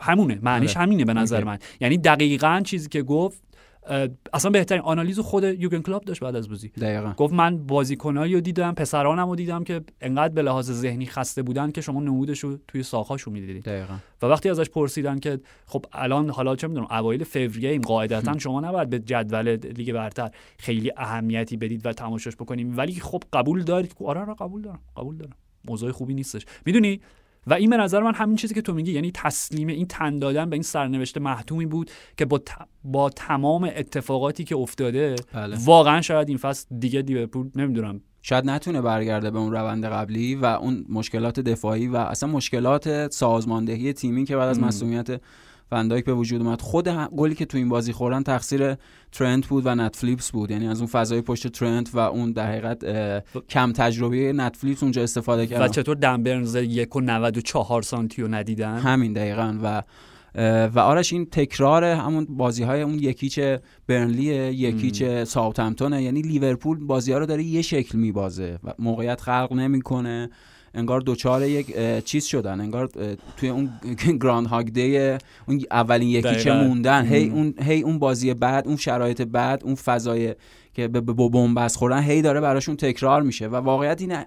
همونه. معنیش آره. همینه به نظر من. یعنی دقیقا چیزی که گفت اصلا بهترین آنالیز خود یوگن کلاب داشت بعد از بازی. دقیقا. گفت من بازیکنایی رو دیدم پسرانم رو دیدم که انقدر به لحاظ ذهنی خسته بودن که شما نمودش رو توی ساخاشو می‌دیدید و وقتی ازش پرسیدن که خب الان حالا چه می‌دونم اوایل فوریه ایم قاعدتا شما نباید به جدول لیگ برتر خیلی اهمیتی بدید و تماشاش بکنیم. ولی خب قبول دارید. آره آره قبول دارم قبول دارم. موضوع خوبی نیستش. می‌دونی؟ و این به نظر من همین چیزی که تو میگی یعنی تسلیم این تن دادن به این سرنوشت محتومی بود که با, با تمام اتفاقاتی که افتاده بله. واقعا شاید این فصل دیگه لیورپول نمی‌دونم شاید نتونه برگرده به اون روند قبلی و اون مشکلات دفاعی و اصلا مشکلات سازماندهی تیمی که بعد از مسئولیت فندایک به وجود اومد. خود گلی که تو این بازی خوردن تقصیر ترنت بود و نتفلیپس بود. یعنی از اون فضای پشت ترنت و اون در حقیقت کم تجربه نتفلیپس اونجا استفاده کرد و چطور دنبرنز 1.94 سانتی رو ندیدن؟ همین دقیقا. و و آرش این تکرار همون بازی های اون یکیچ برنلی یکیچ ساوثهمپتون یعنی لیورپول بازی ها رو داره یه شکل میبازه و موقعیت خلق نمی‌کنه. انگار دچار یک چیز شدن انگار توی اون Groundhog Day اون اولین یکی چه موندن هی اون هی اون بازی بعد اون شرایط بعد اون فضای که به بنبست خوردن هی داره براشون تکرار میشه و واقعیت اینه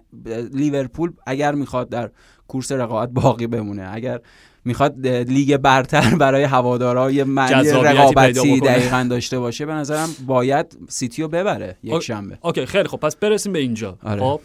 لیورپول اگر می‌خواد در کورس رقابت باقی بمونه اگر می‌خواد لیگ برتر برای هوادارای معنی رقابتی دقیقا داشته باشه به نظرم باید سیتی رو ببره یک شنبه. OK خیلی خب پس برسیم به اینجا. آره. خب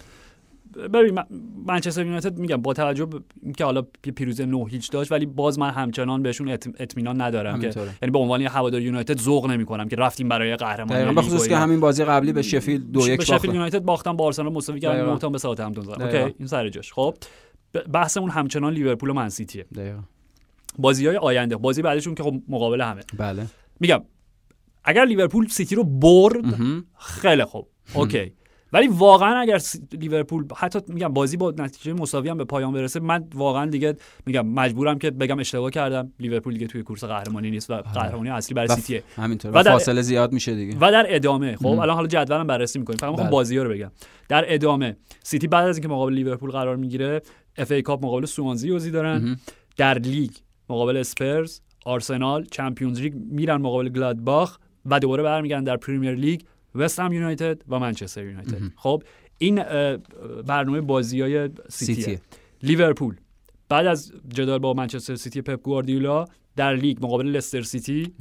ببین منچستر یونایتد میگم با توجه به اینکه حالا پیروزی نه هیچ داشت ولی باز من همچنان بهشون اطمینان ندارم که یعنی به عنوان هوادار یونایتد ذوق نمی‌کنم که رفتیم برای قهرمانی به خصوص که همین بازی قبلی به شفیلد دو یک شفیلد یونایتد باختن با آرسنال مساوی کردن 9 تا به ساوثهمپتون زدن OK این سر جاش. خب بحثمون همچنان لیورپول و من‌سیتیه بازی های آینده بازی بعدشون که خب مقابل همه. بله. میگم اگر لیورپول سیتی رو برد خیلی خوب. OK. ولی واقعا اگر لیورپول حتی میگم بازی با نتیجه مساوی هم به پایان برسه من واقعا دیگه میگم مجبورم که بگم اشتباه کردم. لیورپول دیگه توی کورس قهرمانی نیست و آره. قهرمانی اصلی برای سیتیه. همینطور. و, فاصله زیاد میشه دیگه. و در ادامه خب الان حالا جدولم بررسی می‌کنیم. فقط می‌خوام بله. بازی رو بگم. در ادامه سیتی بعد از اینکه مقابل لیورپول قرار می‌گیره FA Cup مقابل سوانزی بازی دارن. در لیگ مقابل اسپرز آرسنال چمپیونز لیگ میرن مقابل گلادباخ و دوباره برمیگردن در پریمیر لیگ. وست هم یونایتد و منچستر یونایتد خب این برنامه بازی های سیتی لیورپول. بعد از جدال با منچستر سیتی پپ گواردیولا در لیگ مقابل لستر سیتی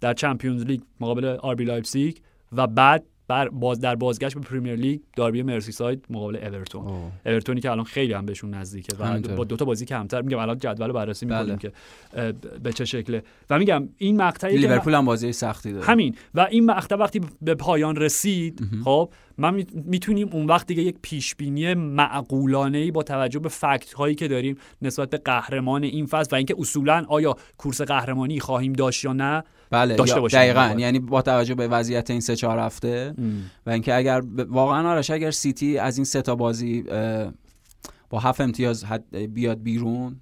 در چمپیونز لیگ مقابل آربی لایپزیگ و بعد بر باز در بازگشت به پریمیر لیگ داربی مرسیساید مقابل اورتون. اورتونی که الان خیلی هم بهشون نزدیکه و با دو تا بازی کمتر. میگم الان جدول رو بررسی می‌کنیم بله. که به چه شکله. و میگم این مقطعی لیورپول هم بازی سختی داره. همین. و این مقطع وقتی به پایان رسید خب من می‌تونیم اون وقت دیگه یک پیش بینی معقولانه ای با توجه به فکت هایی که داریم نسبت به قهرمان این فصل و اینکه اصولا آیا کورس قهرمانی خواهیم داشت یا نه بله داشته باشیم دقیقا یعنی با توجه به وضعیت این سه چهار هفته و اینکه اگر واقعا آرش اگر سیتی از این سه تا بازی با هفت امتیاز بیاد بیرون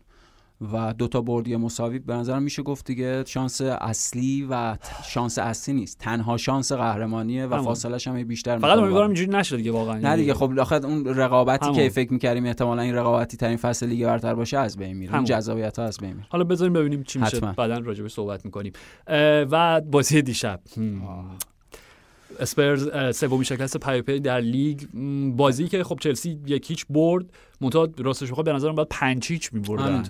و دوتا بردی مساوی به نظرم میشه گفت دیگه شانس اصلی و شانس اصلی نیست. تنها شانس قهرمانیه و فاصلش هم بیشتر فقط امیدوارم اینجوری نشه دیگه واقعا. نه دیگه خب آخه اون رقابتی که فکر می‌کردیم احتمالا این رقابتی ترین فصل لیگ برتر باشه از بین میره. اون جذابیت ها از بین میره. حالا بذاریم ببینیم چی میشه. بعدا راجع به صحبت می‌کنیم. و بازی دیشب. اسپرز سومین شکست پیاپی در لیگ. بازی که خب چلسی یک هیچ برد منتها راستش بخواد به نظرم باید پنج هیچ می‌بردن.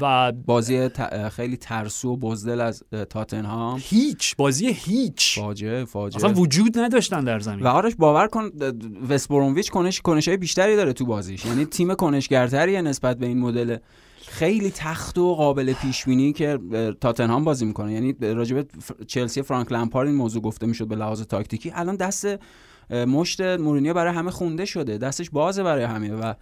و بازی خیلی ترسو و بزدل از تاتنهام. هیچ بازی هیچ. فاجعه فاجعه. اصلا وجود نداشتن در زمین. و آرش باور کن وستبرومویچ کنش کنشای بیشتری داره تو بازیش. یعنی تیم کنشگرتریه نسبت به این مدل خیلی تخت و قابل پیش بینی که تاتنهام بازی می‌کنه. یعنی راجب چلسی فرانک لمپارد این موضوع گفته می‌شد به لحاظ تاکتیکی. الان دست مشت مورینیو برای همه خونده شده. دستش بازه برای همه و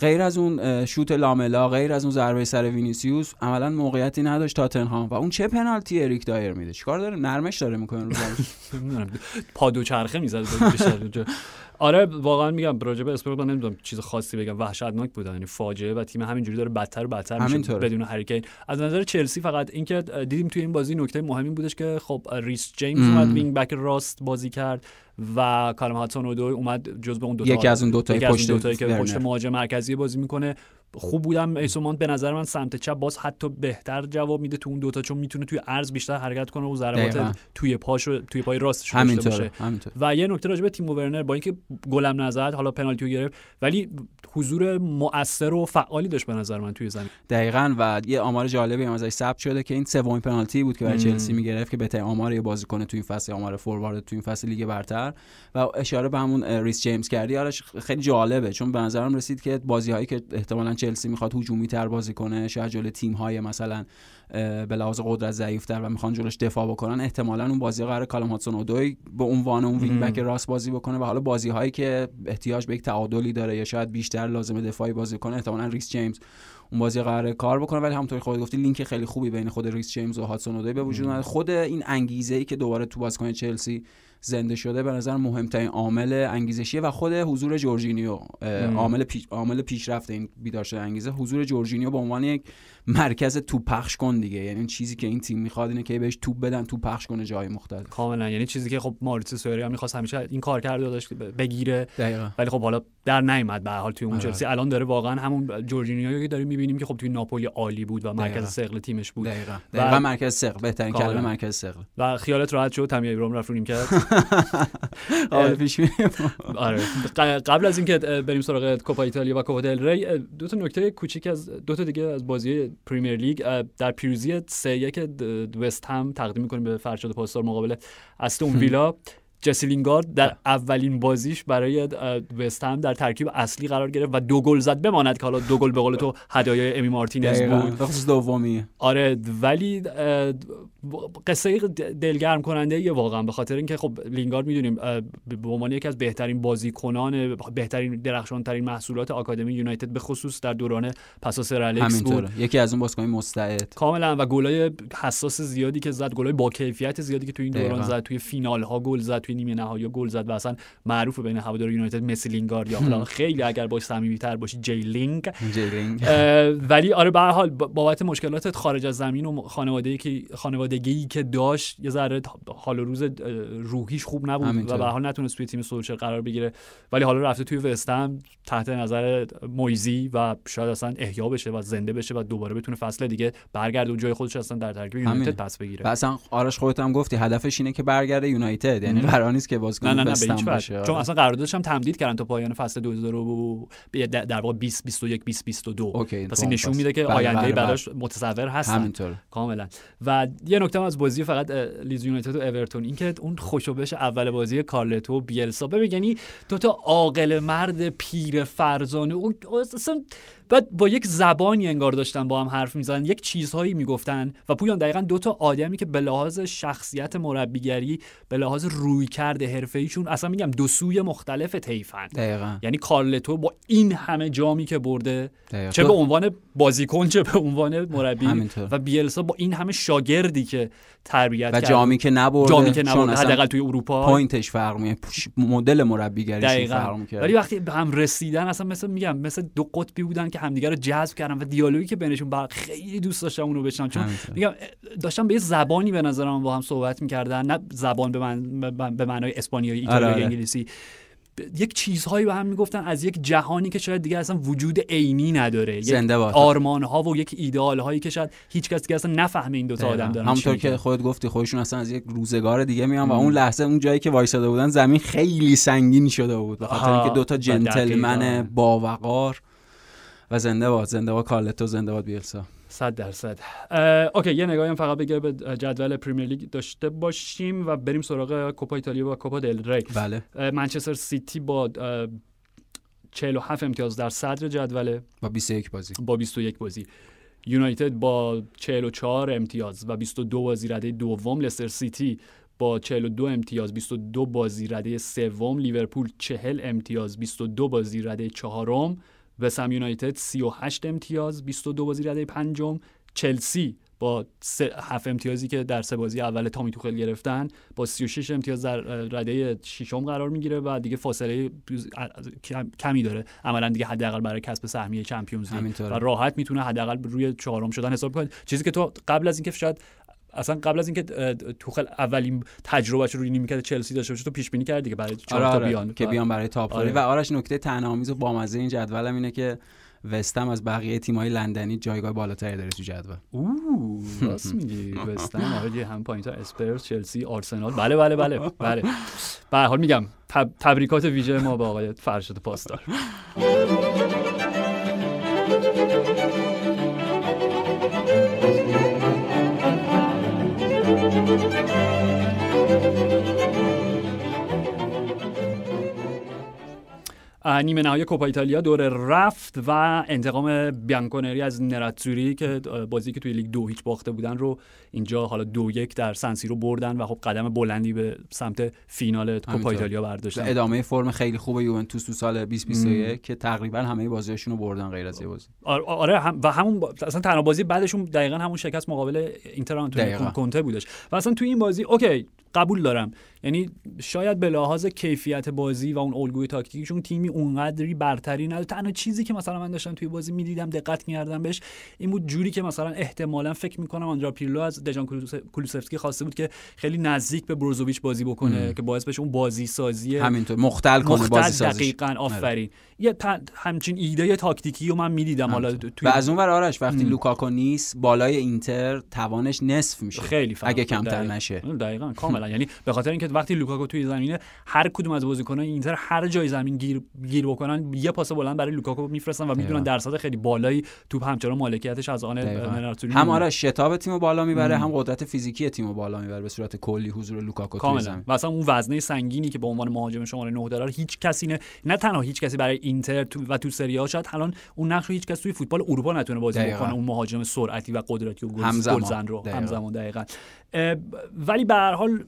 غیر از اون شوت لاملا غیر از اون ضربه سر وینیسیوس عملا موقعیتی نداشت تاتنهام. و اون چه پنالتی اریک دایر میده؟ چیکار داره؟ نرمش داره می‌کنه رو [LAUGHS] پا دو چرخه می‌زد آره واقعا میگم راجع به اسپرز من نمی‌دونم چیز خاصی بگم. وحشتناک بود یعنی فاجعه و تیم همینجوری داره بدتر و بدتر میشه بدون هری کین از نظر چلسی فقط اینکه دیدیم توی این بازی نکته مهمی بودش که خب ریس جیمز اومد wing back راست بازی کرد. و کالم هاتسون اودوی اومد جز به اون دو تا یکی از اون دو تا پشت که پشت مهاجم مرکزی بازی می‌کنه. خوب بودم. ایسومان به نظر من سمت چپ باز حتی بهتر جواب میده تو اون دوتا چون می‌تونه توی عرض بیشتر حرکت کنه و ضربات توی پاشو توی پای راستش داشته باشه. و یه نکته راجع به تیم ورنر با اینکه گلم نزد حالا پنالتی گرفت ولی حضور مؤثر و فعالی داشت به نظر من توی زمین. دقیقا. و یه آمار جالبی هم ازش ثبت شده که این سومین پنالتی بود که برای چلسی می‌گرفت که بهترین آمار یه بازیکن توی این فصل آمار فوروارد توی این فصل لیگ برتر. و اشاره به همون ریس جیمز کردی آرش خیلی جالبه چون به نظرم رسید که بازی هایی که احتمالاً چلسی می‌خواد هجومی تر بازی کنه شاید جلوی تیم های مثلا به لحاظ قدرت ضعیفتر و می‌خوان جلوش دفاع بکنن احتمالا اون بازی قرار کالوم هادسون اودوی به عنوان اون wing back راست بازی بکنه و حالا بازی هایی که احتیاج به یک تعادلی داره یا شاید بیشتر لازم دفاعی بازی کنه احتمالا ریس جیمز اون بازی قرار کار بکنه. ولی همونطوری خودت گفتی لینک خیلی خوبی بین خود ریس جیمز و هادسون اودوی به وجود اومد. خود این انگیزه ای که دوباره تو بازیکن چلسی زنده شده به نظر مهمترین عامل انگیزشیه و خود حضور جورجینیو عامل پیش عامل پیشرفت این بیدار شده انگیزه. حضور جورجینیو به عنوان یک مرکز توپ پخش کن دیگه. یعنی این چیزی که این تیم می‌خواد اینه که بهش توپ بدن توپ پخش کنه جای مختلف. کاملا. یعنی چیزی که خب مائوریتسیو ساری هم می‌خواست همیشه این کار کرده داشت بگیره. دقیقا. ولی خب حالا در نیومد به حال توی اون چلسی. آره. الان داره واقعا همون جورجینیو که داریم می‌بینیم که خب توی ناپولی عالی بود و مرکز ثقل تیمش بود. دقیقا. دقیقا. و مرکز ثقل. بهترین کلمه مرکز ثقل. و خیالت راحت شد تامی ابراهیم رفت رو کرد. [LAUGHS] [LAUGHS] پیش آره. قبل از اینکه بریم سراغ کوپا ایتالیا و کوپا دل ری دو تا نکته کوچیک از دو تا دیگه از بازی پریمیر لیگ در پیروزی 3 1 وست هم تقدیم می‌کنیم به فرشاد پاسدار مقابل استون ویلا. [LAUGHS] جسی لینگارد در اولین بازیش برای وستهم در ترکیب اصلی قرار گرفت و دو گل زد. بماند که حالا دو گل به قول تو هدایای امی مارتینز بود. دومی آره ولی قصه دلگرم کننده یه واقعا. به خاطر اینکه خب لینگارد می‌دونیم به عنوان یکی از بهترین بازیکنان بهترین درخشان ترین محصولات آکادمی یونایتد به خصوص در دوران پسا سر الکس بود. یکی از اون بازیکن مستعد. کاملا. و گلای حساس زیادی که زد گلای با کیفیت زیادی که تو این دوران زد توی فینال ها گل زد توی نیمه نهایی گل زد و اصلا معروف بین هوادار یونایتد مسی لینگارد. یا حالا خیلی اگر باش تر باشی جی لینگ. ولی آره به حال بابت مشکلات خارج از زمین و خانوادگی که خانوادگی که داشت یه ذره حال و روز روحیش خوب نبود و به حال نتونست توی تیم سولشر قرار بگیره. ولی حالا رفته توی وستهم تحت نظر مویزی و شاید اصلا احیا بشه و زنده بشه و دوباره بتونه فصل دیگه برگرده و جای خودش اصلا در ترکیب یونایتد پس بگیره. اصلا آرش خودت هم گفتی هدفش اینه که برگرده یونایتد. یعنی قرار نیست که بازیکن نه نه نه باشه. چون اصلا قراردادش هم تمدید کردن تا پایان فصل 2000 در واقع 20 21 20 22 پس این نشون میده که بله، آینده بله، براش بله. متصور هستن. همینطور. کاملا. و یه نکته از بازی فقط لیز یونایتد و اورتون اینکه اون خوشوبش اول بازی کارلتو و بیلسا. ببین یعنی دو تا عاقل مرد پیر فرزانه اون اصلا بعد با یک زبانی انگار داشتن با هم حرف می‌زنن یک چیزهایی می‌گفتن و پویان دقیقا دو تا آدمی که به لحاظ شخصیت مربیگری به لحاظ روی کرده حرفه ایشون اصلا میگم دو سوی مختلف تیفن دقیقا. یعنی کارلتو با این همه جامی که برده دقیقا. چه به عنوان بازیکن چه به عنوان مربی و بیلسا با این همه شاگردی که تربیت و جامی که نبرده جامی که نبرده حداقل توی اروپا. پوینتش فرق می‌کنه مدل مربیگریش فرق می‌کنه. ولی وقتی به هم رسیدن اصلا مثل میگم مثل دو قطبی بودن که همدیگه رو جذب کردن و دیالوگی که بینشون بر خیلی دوست داشتم اونو بشنم. چون میگم داشتم به یه زبانی به نظرم با هم صحبت می‌کردن. نه زبان به من به معنای اسپانیایی ایتالیایی آره، آره. انگلیسی. یک چیزهایی به هم می‌گفتن از یک جهانی که شاید دیگه اصلا وجود عینی نداره. از آرمان ها و یک ایدئال هایی که شاید هیچ کس دیگه اصلا نفهمه این دو تا آدم دارن همونطور که خودت گفتی خودشون اصلا از یک روزگار دیگه میان و اون لحظه اون جایی که وایساده بودن زمین خیلی سنگین شده بود. به خاطر اینکه دو تا جنتلمن باوقار و زنده باد زنده باد کارلتو زنده باد بیلسا. صد درصد. okay یه نگاهی هم فقط بگه به جدول پریمیر لیگ داشته باشیم و بریم سراغ کوپا ایتالیا و کوپا دل ری. بله. منچستر سیتی با 47 امتیاز در صدر جدوله. با 21 بازی. با 21 بازی. یونایتد با 44 امتیاز و 22 بازی رده دوم. لستر سیتی با 42 امتیاز 22 بازی رده سوم. لیورپول 40 امتیاز 22 بازی رده چهارم. وسام یونایتد 38 امتیاز 22 بازی رده پنجم. چلسی با هفت امتیازی که در سه بازی اول تامی توخل گرفتن با 36 امتیاز در رده ششم قرار می‌گیره و دیگه فاصله کمی داره. عملا دیگه حداقل برای کسب سهمیه چمپیونز لیگ. و راحت می‌تونه حداقل روی چهارم شدن حساب کنه. چیزی که تو قبل از اینکه شاید اصلا قبل از اینکه توخل اولین تجربهش رو نیمکت چلسی داشته باشه تو پیش بینی کردی که برای چهار آره آره. بیان. که بیان برای تاپ آره. و آرش نکته تنامیز و بامزه این جدولم اینه که وستم از بقیه تیم‌های لندنی جایگاه بالاتری داره تو جدول. اوه راست میگی. [LAUGHS] وستم آره هم پایین‌تر. اسپرس چلسی آرسنال. بله بله بله بله. به حال میگم تبریکات ویژه ما به آقای فرشاد پاسدار. [LAUGHS] نیمه نهایی کوپا ایتالیا دور رفت و انتقام بیانکونری از نراتزوری که بازی که توی لیگ دو هیچ باخته بودن رو اینجا حالا دو یک در سن سیرو بردن و خب قدم بلندی به سمت فینال کوپا ایتالیا برداشتن. ادامه فرم خیلی خوب یوونتوس تو سال 2021 که تقریبا همه بازیاشون رو بردن غیر از یه بازی. آره هم و همون اصلا تنها بازی بعدشون دقیقا همون شکست مقابل اینتر کنته بودش. و اصلا توی این بازی okay قبول دارم. یعنی شاید به لحاظ کیفیت بازی و اون الگوی تاکتیکیشون تیمی اونقدری برتری نداره. تنها چیزی که مثلا من داشتم توی بازی می‌دیدم دقت می‌کردم بهش این بود جوری که مثلا احتمالا فکر می‌کنم آندرا پیرلو از دیان کولوسفسکی خواسته بود که خیلی نزدیک به بروزوویچ بازی بکنه که باعث بشه اون بازی سازی همینطور. مختل کنه بازی سازی دقیقاً آره. آفرین. یه همچین ایده تاکتیکی رو من می‌دیدم. حالا توی و از اون ور آرش وقتی ام. لوکاکو نیست بالای اینتر توانش نصف میشه. خیلی اگه کمتر نشه. دقیقاً کاملا. یعنی به خاطر اینکه وقتی لوکاکو توی زمینه هر کدوم از بازیکنان اینتر هر جای زمین گیر گیر بکنن یه پاس بلند برای لوکاکو میفرستن و می‌دونن درصد خیلی بالایی توپ همچنان مالکیتش از آن هم آره شتاب تیمو بالا می‌بره هم قدرت فیزیکی تیمو بالا می‌بره به صورت کلی حضور لوکاکو توی زمین. مثلا اون وزنه سنگینی که به عنوان مهاجم شماره 9 داره هیچ کسی نه نه تنها هیچ کسی برای اینتر تو و تو سری آ شاید الان اون نقش رو هیچ کس توی فوتبال اروپا نتونه بازی بکنه اون مهاجم سرعتی و قدرتی و گلزن رو. همزمان دقیقاً. ولی به هر حال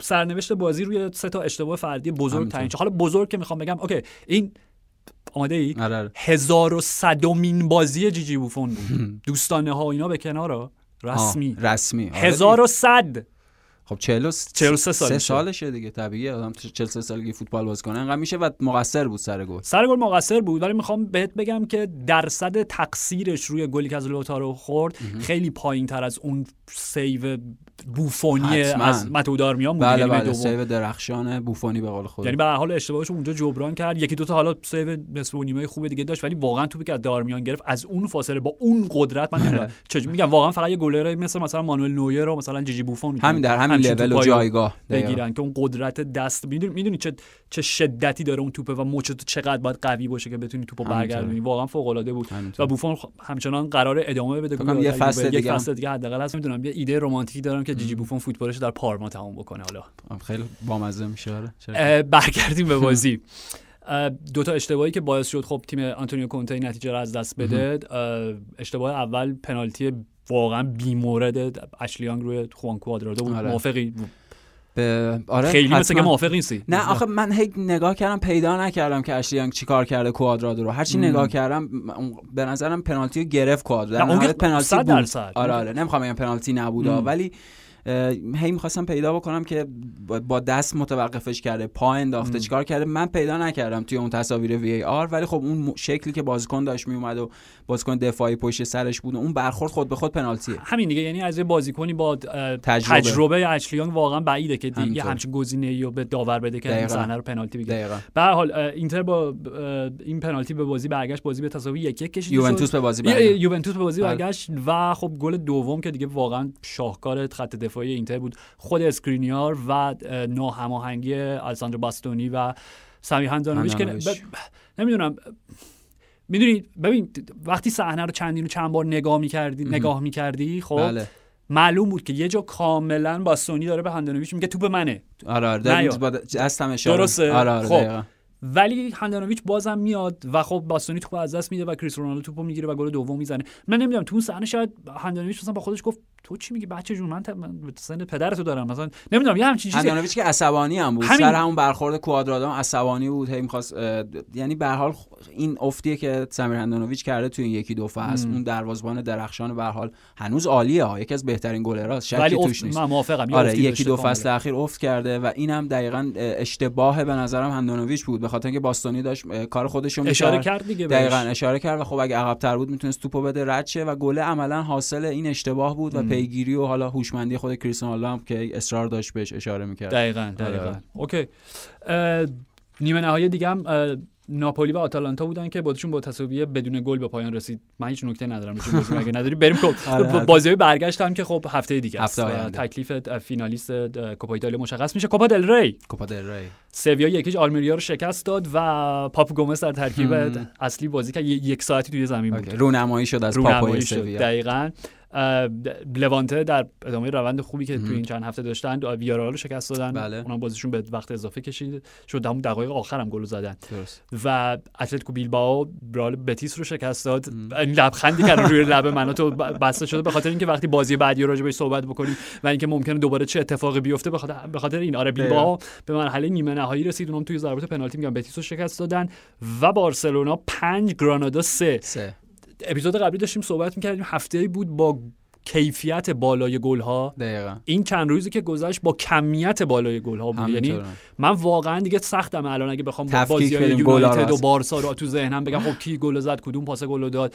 سرنوشت بازی روی سه تا اشتباه فردی بزرگ تعیین حالا بزرگ که می‌خوام بگم okay این آماده ای؟ آره، آره. هزار و صدومین بازی جیجی بوفون بود. [LAUGHS] دوستانه ها اینا به کنار رسمی. رسمی. آره. هزار و صد خب 43 سال سالشه دیگه طبیعیه. آدم 43 سالگی فوتبال بازی کنه. انقدر میشه و مقصر بود سر گل. سر گل مقصر بود. ولی می‌خوام بهت بگم که درصد تقصیرش روی گلی که از لوتارو خورد خیلی پایین تر از اون save بوفونی از متئو دارمیان بود. بله بله. save درخشان بوفونی به قول خود یعنی به حال اشتباهش اونجا جبران کرد. یکی دو تا حالا save نصف و نیمه خوب دیگه داشت ولی واقعا توپی که از دارمیان گرفت از اون فاصله با اون قدرت من نمی‌دونم [LAUGHS] چجوری میگم واقعا فقط یه گلر مثل مثلا مانوئل نویر و مثلا جیجی بوفون همین در همین لول و جایگاه. بگیرن که اون قدرت دست. می‌دونی می‌دونی چه چه شدتی داره اون توپه و مچ چقدر باید قوی باشه که بتونی توپو برگردونی. واقعا فوق العاده بود و بوفون همچنان قرار ادامه بده. یه فصل دیگه یه فصل دیگه حداقل هست. می‌دونم. یه ایده رمانتیکی دارم که جیجی بوفون فوتبالش در پارما تموم بکنه. حالا. خیلی بامزه میشه. آره. برگردیم به بازی. دو تا اشتباهی که باعث شد خب تیم آنتونیو کونته نتیجه رو از دست بده. اشتباه اول پنالتی واقعا بیمورد اشلیانگ روی خوان کوادرادو بود. آره. موافقی؟ به آره خیلی مثل که موافق نیستی. نه آخه من هی نگاه کردم پیدا نکردم که اشلیانگ چیکار کرده کوادرادو رو. هرچی نگاه کردم به نظرم پنالتی رو گرفت کوادرادو. اون پنالتی بود. آره آره. نمی‌خوام بگم پنالتی نبوده ولی هی می‌خواستم پیدا بکنم که با دست متوقفش کرده پا انداخته چیکار کرده؟ من پیدا نکردم توی اون تصاویر VAR ولی خب اون شکلی که بازیکن داشت میومد و بازیکن دفاعی پشت سرش بود و اون برخورد خود به خود پنالتیه. همین دیگه یعنی از یه بازیکنی با تجربه, تجربه اشلی یانگ واقعا بعیده که دیگه همچین گزینه‌ای رو به داور بده که این صحنه رو پنالتی بگیره. به هر حال اینتر با این پنالتی به بازی برگشت بازی به تساوی یک یک کشید یوونتوس به بازی برگشت. یوونتوس به بازی بله. برگشت و خب گل دوم که دیگه واقعا شاهکار خط دفاعی اینتر بود. خود اسکرینیار و ناهماهنگی آلساندرو باستونی و سمی هندانویچ که ب... نمی‌دونم. می‌دونی ببین وقتی صحنه رو چندین و چند بار نگاه می‌کردی نگاه می‌کردی خب بله. معلوم بود که یه جا کاملا باستونی داره به هندانویچ میگه توپ منه. آره آره دستم درسته؟ آره آره خب. ولی هندانویچ بازم میاد و خب باستونی توپ از دست میده و کریس رونالدو توپو می‌گیره و گل دوم می‌زنه. من نمی‌دونم تو اون صحنه شاید هندانویچ مثلا با خودش گفت تو چی میگی بچه جون؟ من, سن پدرتو دارم. مثلا نمی‌دونم یه همچین چیزی هندانویچ که عصبانی هم بود. همین... سر همون برخورد کوادرادو عصبانی بود. هی می‌خواست یعنی به حال این افتیه که سمیر هندانویچ کرده تو این یکی دو فصل اون دروازه‌بان درخشان به حال هنوز عالیه ها. یکی از بهترین گلراست شکی توش نیست. من موافقم. آره یکی دو فصل اخیر افت کرده و اینم دقیقا اشتباه به نظرم هندانویچ بود. خاطر اینکه باستونی داشت کار خودش رو اشاره کرد دیگه دقیقاً اشاره کرد و خب اگه عقب‌تر بود می‌تونست توپو بده رد شه و گله عملا حاصل این اشتباه بود و پیگیری و حالا هوشمندی خود کریستیانو هم که اصرار داشت بهش اشاره می‌کرد. دقیقاً دقیقاً. آره. okay نیمه نهایی دیگه هم ناپولی و آتالانتا بودن که بازیشون با تساوی بدون گل به پایان رسید. من هیچ نکته ندارم اگه نداری بریم خب آره. بازی برگشت هم که خب هفته دیگه است تکلیف فینالیست کوپا ایتالیا مشخص میشه. کوپا دل ری. کوپا دل ری. سویا یک هیچ آلمریا رو شکست داد و پاپ گومز در ترکیب اصلی بازی که یک ساعتی توی زمین بود. رونمایی شد از پاپای سویا. دقیقاً. لوانته در ادامه روند خوبی که تو این چند هفته داشتن ویارال رو شکست دادن. بله. اونم بازیشون به وقت اضافه کشید. شد همون دقایق آخر هم گل زدن و اتلتیکو بیلبائو برال بتیس رو شکست داد. این لبخندی که روی لب منو تو بسته شده به خاطر اینکه وقتی بازی بعدی رو راجع صحبت بکنیم و اینکه ممکنه دوباره چه اتفاقی بیفته به خاطر به خاطر این. آره بیلبائو به مرحله نیمه نهایی رسید. اونم توی ضربات پنالتی میگم بتیس رو شکست دادن. و بارسلونا 5 گرانادا 3 اپیزود قبلی داشتیم صحبت می‌کردیم هفته بود با کیفیت بالای گل ها دقیقا. این چند روزی که گذشت با کمیت بالای گل ها بود. یعنی من واقعا دیگه سختم الان اگه بخوام بازی های یونایتد و بارسا رو تو ذهنم بگم خب کی گل زد کدوم پاس گل داد؟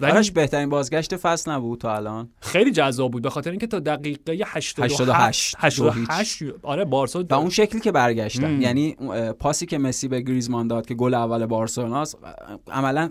ولی بهترین بازگشت فصل نبود تا الان؟ خیلی جذاب بود. به خاطر اینکه تا دقیقه 88 88 آره بارسا و اون شکلی که برگشتن. یعنی پاسی که مسی به گریزمان داد که گل اول بارسلوناست عملا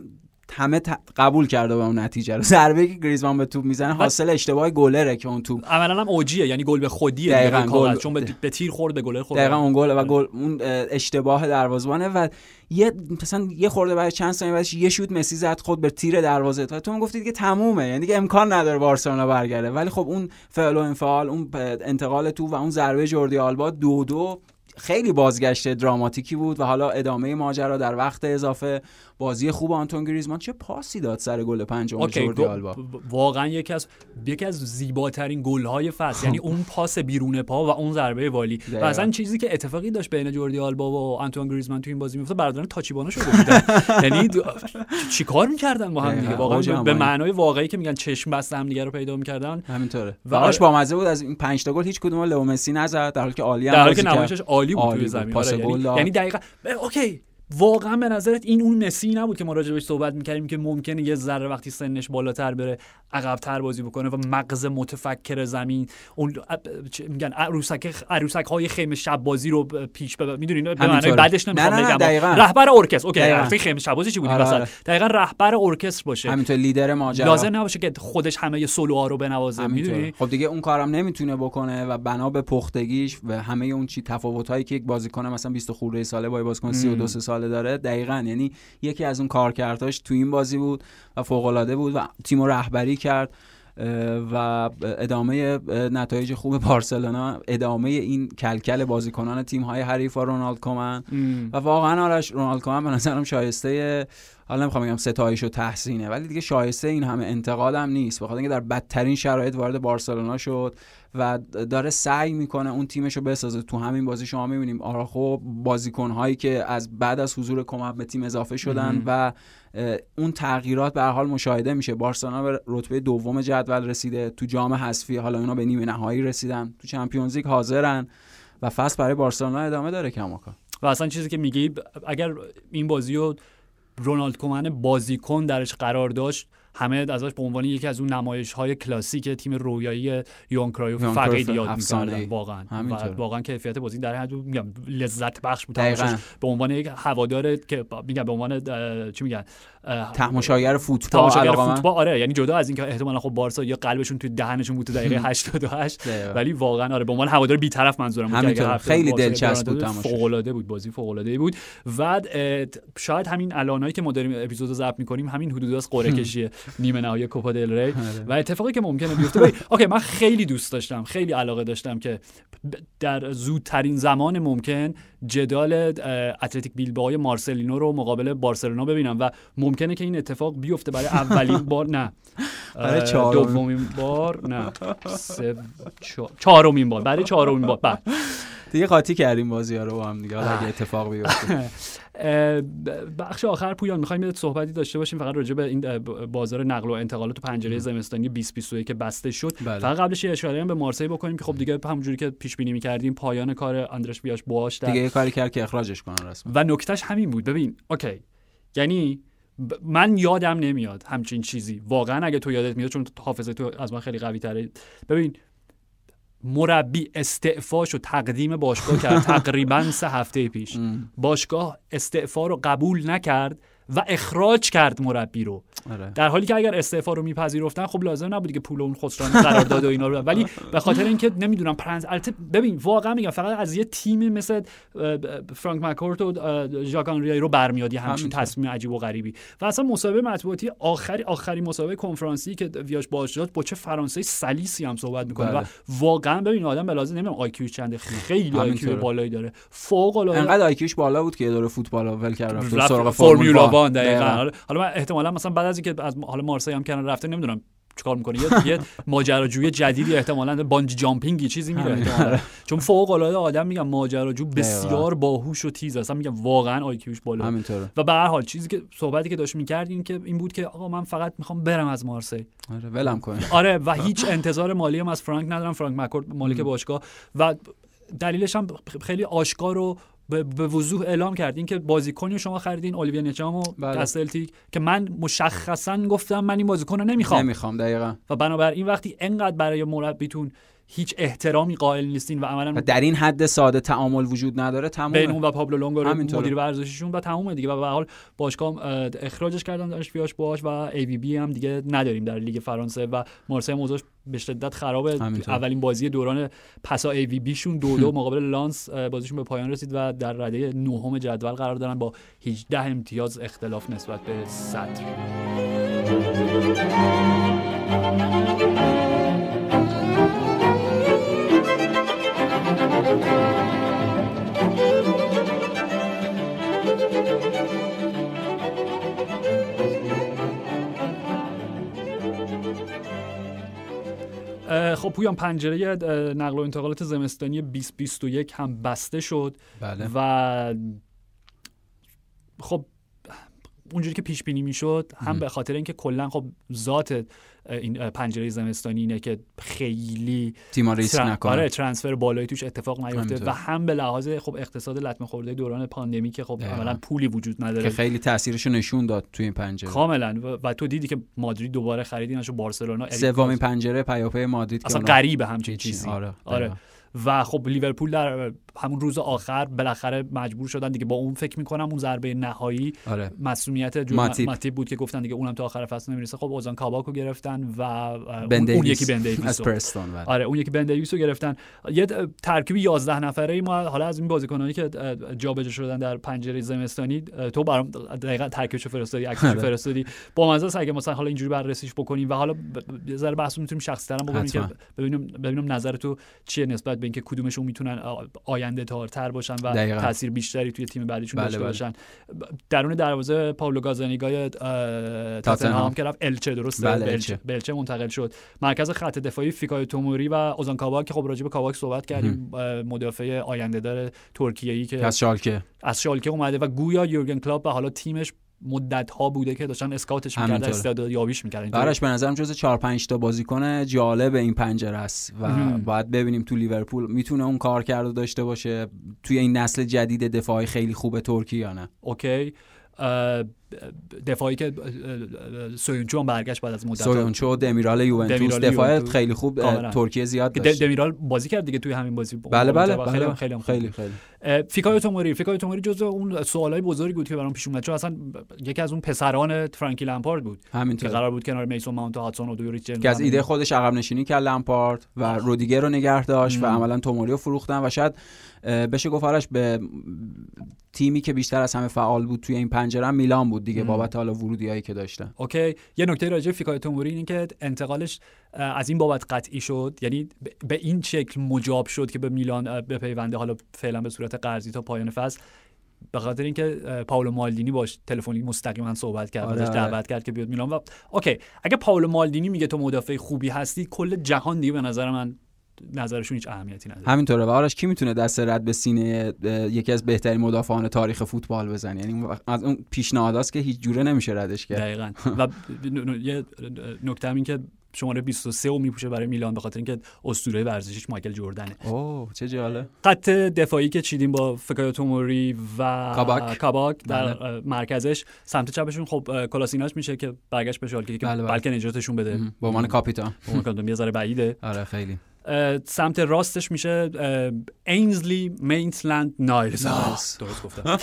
همه قبول کرده به اون نتیجه رو. [LAUGHS] ضربه که گریزمان به توپ می‌زنه حاصل اشتباه گلره که اون توپ عملا هم اوجیه یعنی گل به خودیه دقیقاً گل چون به تیر خورد به گل خورد دقیقاً اون گل و گل اون اشتباه دروازه‌بانه و یه مثلا یه خورده بعد چند ثانیه بعدش یه شوت مسی زد خود به تیر دروازه تو تو گفتید که تمومه یعنی دیگه امکان نداره بارسلونا برگرده. ولی خب اون فعل و انفعال اون انتقال تو و اون ضربه جوردی آلبا دو دو خیلی بازگشت دراماتیکی بود و حالا ادامه ماجرا در وقت اضافه. بازی خوب آنتون گریزمان چه پاسی داد سر گل پنجم جوردی آلبا؟ واقعا یکی از یکی از زیباترین گل های فصل یعنی اون پاس بیرون پا و اون ضربه والی. و اصلا چیزی که اتفاقی داشت بین جوردی آلبا و آنتون گریزمان تو این بازی میفته برادران تاچیبانا شده بودن. [LAUGHS] یعنی چیکار می‌کردن با هم دیگه؟ واقعا به معنای واقعی که میگن چشم بسته هم دیگه رو پیدا می‌کردن. همینطوره. و آش با مزه بود از این 5 تا گل هیچ کدوم لئو مسی نزد در حالی که عالی هم در حالی که نمایشش عالی بود توی زمین. آره یعنی, یعنی دقیقاً okay. واقعا به نظرت این اون مسی نبود که ما راجع بهش صحبت می‌کردیم که ممکنه یه ذره وقتی سنش بالاتر بره عقبتر بازی بکنه و مغز متفکر زمین اون میگن عروسک عروسک های خیمه شب بازی رو پیش ببر. می‌دونین به معنی بعدش نمی‌خوام بگم. رهبر ارکستر. okay رهبر خیمه شب بازی چی بودی مثلا؟ دقیقاً رهبر ارکستر باشه. همینطور لیدر ماجرا. لازم نباشه که خودش همه سولوها رو بنوازه می‌دونی؟ خب دیگه اون کارم نمی‌تونه بکنه و بنا به پختگیش و همه اون چی تفاوتایی که یک بازیکن مثلا 20 خورده ساله با بازیکن 32 ساله داره دقیقا. یعنی یکی از اون کارکردهاش تو این بازی بود و فوق العاده بود و تیم رهبری کرد. و ادامه نتایج خوب بارسلونا ادامه این کلکل بازیکنان تیم های حریف و رونالد کومن و واقعا آرش رونالد کومن به نظرم شایسته حالا نمی‌خوام بگم ستایش و تحسینه ولی دیگه شایسته این همه انتقاد هم نیست. بخاطر اینکه در بدترین شرایط وارد بارسلونا شد و داره سعی می‌کنه اون تیمش رو بسازه. تو همین بازی شما می‌بینیم آراخو بازیکن هایی که از بعد از حضور کمک به تیم اضافه شدن و اون تغییرات به حال مشاهده میشه. بارسلونا به رتبه دوم جدول رسیده. تو جام حذفی حالا اونا به نیمه نهایی رسیدن. تو چمپیونز لیگ حاضرن و فصل برای بارسلونا ادامه داره کماکا و اصلا چیزی که میگی اگر این بازی رو رونالد کومن بازیکن درش قرار داشت همه ازش به عنوان یکی از اون نمایش های کلاسیک تیم رویایی یون کرایوف فقط یاد می‌کردن واقعا. واقعا کیفیت بازی در حد میگم لذت بخش بود. به عنوان یک هوادار که میگم به عنوان چی میگن؟ تماشاگر فوتبال تماشاگر فوتبال آره. یعنی جدا از اینکه احتمالا خب بارسا یا قلبشون توی دهنشون بود تو دقیقه 88 ولی واقعا آره به عنوان هوادار بی‌طرف منظورم بود خیلی دلچسب بود فوق العاده بود بازی فوق العاده بود. و شاید همین الانایی که ما داریم اپیزودو ضبط می‌کنیم همین حدود از قرعه کشیه. نیمه نهایی کوپا دل ری. آره. و اتفاقی که ممکنه بیفته اوکی من خیلی دوست داشتم خیلی علاقه داشتم که در زودترین زمان ممکن جدال اتلتیک بیلبائو مارسلینو رو مقابل بارسلونا ببینم و ممکنه که این اتفاق بیفته برای اولین بار نه. [LAUGHS] برای دومین بار نه. چهارمین بار برای چهارمین بار بعد دیگه قاطی کردیم بازی ها رو با هم دیگه اگه اتفاق بیفته. [LAUGHS] بخش آخر پویان می‌خوایم یه صحبتی داشته باشیم. فقط راجع به این بازار نقل و انتقالات تو پنجره زمستانی 2021 که بسته شد. بله. فقط قبلش یه اشاره هم به مارسی بکنیم که خب دیگه همونجوری که پیش بینی می‌کردیم پایان کار اندرش بیاش باش دیگه یه کاری کرد که اخراجش کنن رسما. و نکتهش همین بود. ببین اوکی. یعنی من یادم نمیاد همچین چیزی. واقعا اگه تو یادت میاد چون حافظه تو از من خیلی قوی تره ببین مربی استعفاش و تقدیم باشگاه کرد. [LAUGHS] تقریبا سه هفته پیش. باشگاه استعفا رو قبول نکرد. و اخراج کرد مربی رو. آره. در حالی که اگر استعفا رو میپذیرفتن خب لازم نبود که پول اون خسران قرارداد و اینا رو ولی [LAUGHS] به خاطر اینکه نمی‌دونم پرنس البته ببین واقعا میگم فقط از یه تیم مثل فرانک مکورت و ژاکان ریای رو برمیاد همچین تصمیم عجیب و غریبی. و اصلا مسابقه مطبوعاتی آخری آخری مسابقه کنفرانسی که ویاش باش داد با چه فرانسه سلیسی هم صحبت می‌کنه و بله. واقعا ببین آدم به لازم نمی‌دونم آی چنده خیلی آی بالایی داره. فوق العاده. انقدر آی بالا بود که یه فوتبال ول کرد رفت سراغ فرمولا 1 دقیقاً. حالا من احتمالا مثلا بعد از اینکه از حالا مارسی هم کنار رفته نمی‌دونم چیکار می‌کنه. یه یه ماجراجوی جدیدی احتمالا bungee jumping چیزی میره چون فوق العاده آدم میگم ماجراجو بسیار باهوش و تیز اصلا میگم واقعا IQ ش بالا. همینطوره. و به هر حال چیزی که صحبتی که داشت می‌کرد این که این بود که آقا من فقط می‌خوام برم از مارسی. آره ولم کن. آره و هیچ انتظار مالی هم از فرانک ندارم. فرانک مکورد مالک باشگاه. و دلیلش هم خیلی آشکار و به وضوح اعلام کردین که بازیکنی شما خریدین اولیویا نچام و بله. سلتیک که من مشخصا گفتم من این بازیکن رو نمی‌خوام نمی‌خوام دقیقا و بنابراین وقتی انقدر برای مربیتون هیچ احترامی قائل نیستین و عملا در این حد ساده تعامل وجود نداره تمام بین اون و پابلو لونگو مدیر ورزشیشون و تمومه دیگه. و به حال باشگاه اخراجش کردن داشت بیاش باش و ای وی بی هم دیگه نداریم در لیگ فرانسه و مارسی موضوعش به شدت خرابه اولین بازی دوران پسا ای وی بیشون دو دو [LAUGHS] مقابل لانس بازیشون به پایان رسید و در رده نهم جدول قرار دارن با 18 امتیاز اختلاف نسبت به صدر. خب پویان پنجره نقل و انتقالات زمستانی 2021 هم بسته شد بله. و خب اونجوری که پیش بینی می‌شد هم به خاطر اینکه کلا خب ذات این پنجره زمستانی اینه که خیلی تیما ریسک نکنه آره ترانسفر بالایی توش اتفاق نیفته و هم به لحاظ خب اقتصاد لطمه خورده دوران پاندمی که خب عملا پولی وجود نداره. که خیلی تاثیرش نشون داد توی این پنجره. کاملا. و, تو دیدی که مادرید دوباره خریدینش بارسلونا سومین پنجره پیاپی مادرید اصلا غریبه همچین چیزی. آره, آره. و خب لیورپول در همون روز آخر بالاخره مجبور شدن دیگه با اون فکر می‌کنم اون ضربه نهایی آره. مسئولیت ماتیب. بود که گفتن دیگه اونم تا آخر فصل نمی‌رسه. خب اوزان کاباکو گرفتن و اون یکی بن دیویس بله. آره اون یکی بن دیویس رو گرفتن. یه ترکیب 11 نفره ای ما حالا از این بازیکنانی که جابجا شدن در پنجره زمستانی تو برام دقیقاً ترکیبش فرستادی عکسش آره. فرستادی. با مزه اگه مثلا حالا اینجوری بررسیش بکنیم و حالا یه ذره بحث می‌تونیم شخصی ترم بکنیم که ببینیم ببینیم نظر تو چیه نسبت به اینکه کدومشون می‌تونن آینده تر باشن و تاثیر بیشتری توی تیم بعدیشون بله، داشته بله. باشن. درون دروازه پاولو گازانیگای تاتنهام که رفت الچه درسته؟ بله الچه. بلچه منتقل شد. مرکز خط دفاعی فیکای توموری و اوزان کاواک که خب راجع به کاواک صحبت کردیم مدافع آینده دار ترکیه ای که از شالکه. از شالکه اومده و گویا یورگن کلوپ و حالا تیمش مدت ها بوده که داشتن scout ش می‌کردن استعداد یابیش می‌کردن. براش به نظرم جز 4 5 تا بازیکن جالب این پنجره است و باید ببینیم تو لیورپول می‌تونه اون کار کرده داشته باشه توی این نسل جدید دفاعی خیلی خوب ترکی یا نه. okay. دفاعی که سویونچو هم برگشت بعد از مدت سویونچو دمیرال یوونتوس. دفاع خیلی خوب ترکیه زیاد داشت. دمیرال بازی کرد دیگه توی همین بازی. بله بله, بله. خیلی خیلی خیلی فیکایو توموری فیکایو توموری جزو اون سوالای بزرگی بود که برام پیش اومد چون اصلا یکی از اون پسران فرانکی لمپارد بود. همینطور. که قرار بود کنار میسون ماونت و هاتسون اودوی که از ایده خودش عقب نشینی کرد لمپارد و رودیگر رو نگه داشت و عملا توموری رو فروختن و شاید بشه گفت به تیمی که بیشتر از همه فعال بود توی این پنجره میلان بود. دیگه بابت حالا ورودیایی که داشتن. اوکی. یه نکته راجع فیکای توموری اینه که انتقالش از این بابت قطعی شد. یعنی به این شکل مجاب شد که به میلان بپیونده حالا فعلا به صورت قرضی تا پایان فصل. به خاطر اینکه پاولو مالدینی باش تلفنی مستقیما صحبت کرد آره, آره. دعوت کرد که بیاد میلان و okay. اگه پاولو مالدینی میگه تو مدافع خوبی هستی کل جهان دیگه به نظر من نظرشون هیچ اهمیتی نداره. همینطوره و آرش کی می‌تونه دست رد به سینه یکی از بهترین مدافعان تاریخ فوتبال بزنه؟ یعنی از اون پیشنهاداست که هیچ جوره نمیشه ردش کرد. دقیقاً. [LAUGHS] و یه نکته این که شماره 23 رو میپوشه برای میلان به خاطر اینکه اسطوره ورزشیش مایکل جردنه اوه چه جالب. خط دفاعی که چیدیم با فکایو توموری و کاباک, کاباک در بله. مرکزش سمت چپشون خب کولاشیناچ میشه که برگشت به شالکه که بله بله. بلکه نجاتشون بده. به عنوان کاپیتان. به عنوان یه ذره بعیده. [LAUGHS] آره خیلی. سمت راستش میشه اینزلی میتلند نایلز درست گفتم.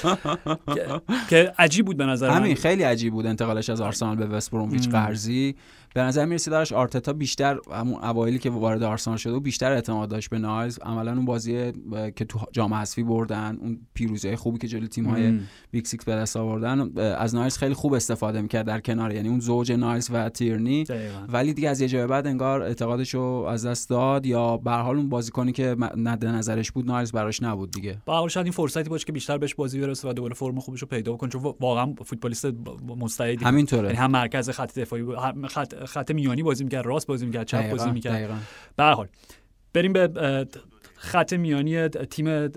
که عجیب بود به نظر همین خیلی عجیب بود انتقالش از آرسنال به وست برومویچ قرضی. به نظر می‌رسید داشت آرتتا بیشتر همون اوایلی که وارد آرسنال شده و بیشتر اعتماد داشت به نایلز عملا اون بازی که تو جام حذفی بردن اون پیروزی خوبی که جلوی تیم‌های big six به دست آوردن از نایلز خیلی خوب استفاده می‌کرد در کنار یعنی اون زوج نایلز و تیرنی. ولی دیگه از یه جای بعد انگار اعتقادش از دست داد یا به حال اون بازیکنی که مد نظرش بود نایلز براش نبود دیگه. به حال شاید این فرصتی باشه که بیشتر بهش بازی برسه و دوباره فرم خوبش رو پیدا کنه چون واقعا فوتبالیست مستعدی. همینطوره. یعنی هم مرکز خط دفاعی هم خط خط میانی بازی می‌کرد راست بازی می‌کرد چپ بازی می‌کرد. به حال بریم به خط میانی تیم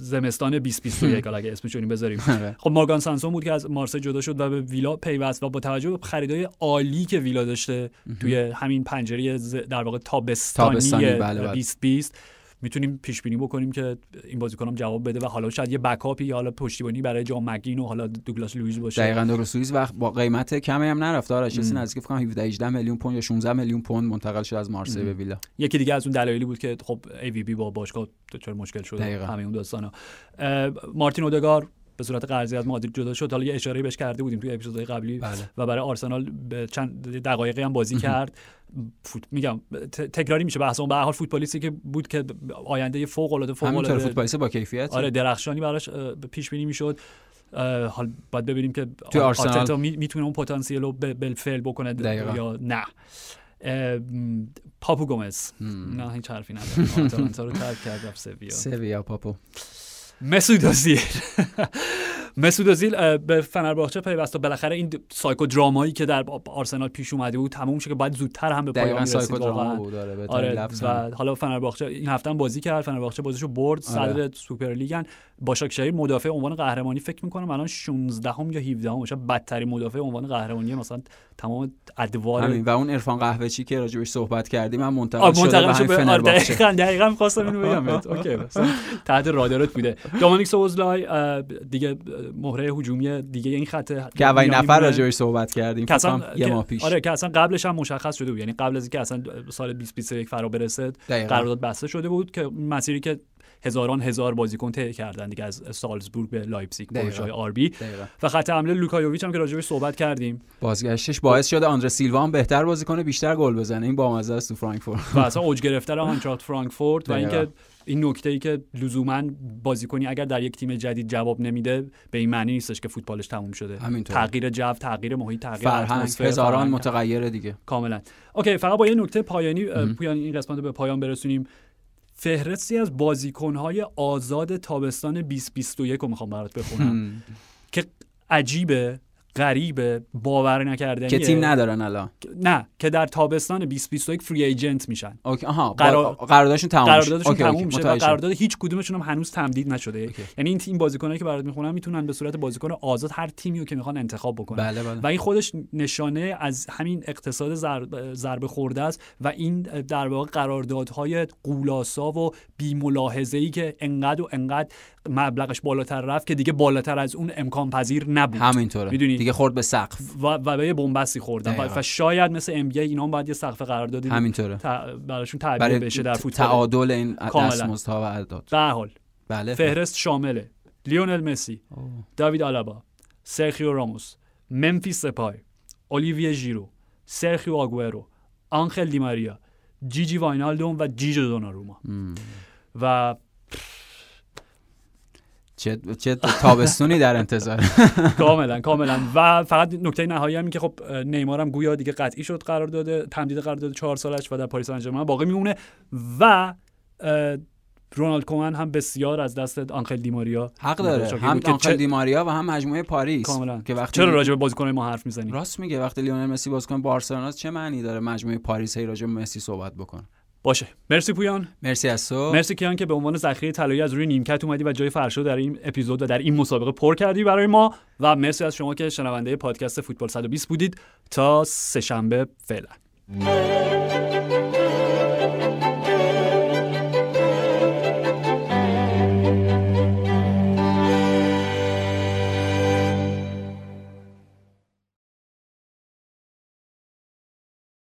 زمستان 2021 [LAUGHS] اگه اسمش رو بذاریم. آره. خب مارگان سانسون بود که از مارسی جدا شد و به ویلا پیوست و با توجه به خریدای عالی که ویلا داشته توی همین پنجره در واقع تابستانی 2020 می‌تونیم پیش بینی بکنیم که این بازیکنم جواب بده و حالا شاید یه backup ی یا حالا پشتیبانی برای جان مگین و حالا دوگلاس لوئیس باشه. دقیقاً دوگلاس لوئیس وقت با قیمت کمی هم نرفت. آره چیزی نزدیک فکر کنم 17 18 میلیون پوند یا 16 میلیون پوند منتقل شد از مارسی به ویلا. یکی دیگه از اون دلایلی بود که خب ای وی بی با باشگاه دچار مشکل شد. همه اون داستانا. مارتین اودگارد به صورت قرضی از مادرید جدا شد. حالا یه اشاره بهش کرده بودیم توی اپیزودهای قبلی بله. و برای آرسنال به چند دقایقی هم بازی کرد. فوت... میگم تکراری میشه. بحث اون به حال فوتبالیستی که بود که آینده فوق العاده فوق العاده فوتبالیست با کیفیت آره درخشانی براش پیش بینی می‌شد. حال باید ببینیم که توی آرسنال؟ می‌تونه اون پتانسیل رو بالفعل بکنه یا نه. پاپو گومز. نه هیچ حرفی نداره آتالانتا رو ترک کرد رفت سویا. سویا پاپو. مسعود اوزیل مسعود اوزیل به فنرباغچه پیوست و بالاخره این psychodrama یی که در آرسنال پیش اومده بود تموم شد که باید زودتر هم به پایان می‌رسید واقعا. بود آره, آره و حالا فنرباغچه این هفته هم بازی کرد فنرباغچه بازیشو برد آره. صدر سوپر لیگن باشاکشهیر مدافع عنوان قهرمانی فکر می‌کنم الان 16 هم یا 17 هم شاید بدترین مدافع عنوان قهرمانی مثلا تمام ادوار همین و اون عرفان قهوه‌چی که راجبش صحبت کردیم من منتقل شده به فنرباغچه دقیقاً دقیقاً خواستم اینو بگم. [LAUGHS] اوکی تحت رادارت بوده. دومینیک سوزلای دیگه مهره هجومی دیگه این خط که اولین نفر راجبش صحبت کردیم که یه ماه پیش. آره که اصلا قبلش هم مشخص شده بود. یعنی قبل از اینکه اصلا سال 2021 فرا برسه قرارداد بسته شده بود که مسیری که هزاران هزار بازیکن طی کردن دیگه از سالزبورگ به لایپزیگ جای آربی. و خط حمله لوکا یوویچ هم که راجبش صحبت کردیم. بازگشتش باعث شده آندره سیلوا هم بهتر بازی کنه بیشتر گل بزنه. این بامزه است تو فرانکفورت. و اصلا اوج گرفتن آینتراخت فرانکفورت و اینکه این نکته ای که لزوما بازیکنی اگر در یک تیم جدید جواب نمیده به این معنی نیستش که فوتبالش تموم شده. همینطور. تغییر جو تغییر محیط تغییر فرهنگ هزاران متغیر دیگه. کاملا. okay فقط با یه نکته پایانی پویان این قسمت به پایان برسونیم. فهرستی از بازیکنهای آزاد تابستان 2021 رو می‌خوام برات بخونم. که عجیبه. غریبه باور نکردنیه. که تیم ندارن الان. نه که در تابستان 2021 free agent میشن. okay آها قرار... قراردادشون تموم قراردادشون تموم میشه و قرارداد هیچ کدومشون هم هنوز تمدید نشده. okay. یعنی این تیم بازیکنایی که برات می‌خونم می‌تونن به صورت بازیکن آزاد هر تیمی رو که می‌خوان انتخاب بکنن. بله بله. و این خودش نشانه از همین اقتصاد ضربه خورده است و این در واقع قراردادهای قولاسا و بی ای که انقدر و انقدر مبلغش بالاتر رفت که دیگه بالاتر از اون امکان پذیر نبود. همینطوره. می‌دونی؟ دیگه خورد به سقف. و, و به بنبستی خوردن. و, شاید مثل ام بی اینا هم باید یه سقف قرار دادیم همینطوره. براشون تعبیر بشه در فوتبال. تعادل این دستمزدها و اعداد. به حال. بله. فهرست شامله. لیونل مسی. داوید آلابا. سرخیو راموس. ممفیس سپای. اولیویه ژیرو. سرخیو آگورو آنخل دیماریا. جیجی واینالدوم و جیجو دوناروما. و چه چه تابستونی در انتظار؟ [LAUGHS] کاملا کاملا. و فقط نکته نهایی هم که خب نیمار هم گویا دیگه قطعی شد قرار داده تمدید قرار داده چهار سالش و در پاریس سن باقی میمونه و رونالد کومن هم بسیار از دست آنخل دیماریا حق داره. هم آنخل دیماریا و هم مجموعه پاریس کاملا. که وقتی چرا راجع به بازیکن ما حرف می‌زنی؟ راست میگه. وقتی لیونل مسی بازیکن بارسلونا چه معنی داره مجموعه پاریس هی راجع به مسی صحبت بکنه باشه. مرسی پویان. مرسی از تو. مرسی کیان که به عنوان ذخیره طلایی از روی نیمکت اومدی و جای فرشو در این اپیزود و در این مسابقه پر کردی برای ما. و مرسی از شما که شنونده پادکست فوتبال 120 بودید. تا سه شنبه فعلا.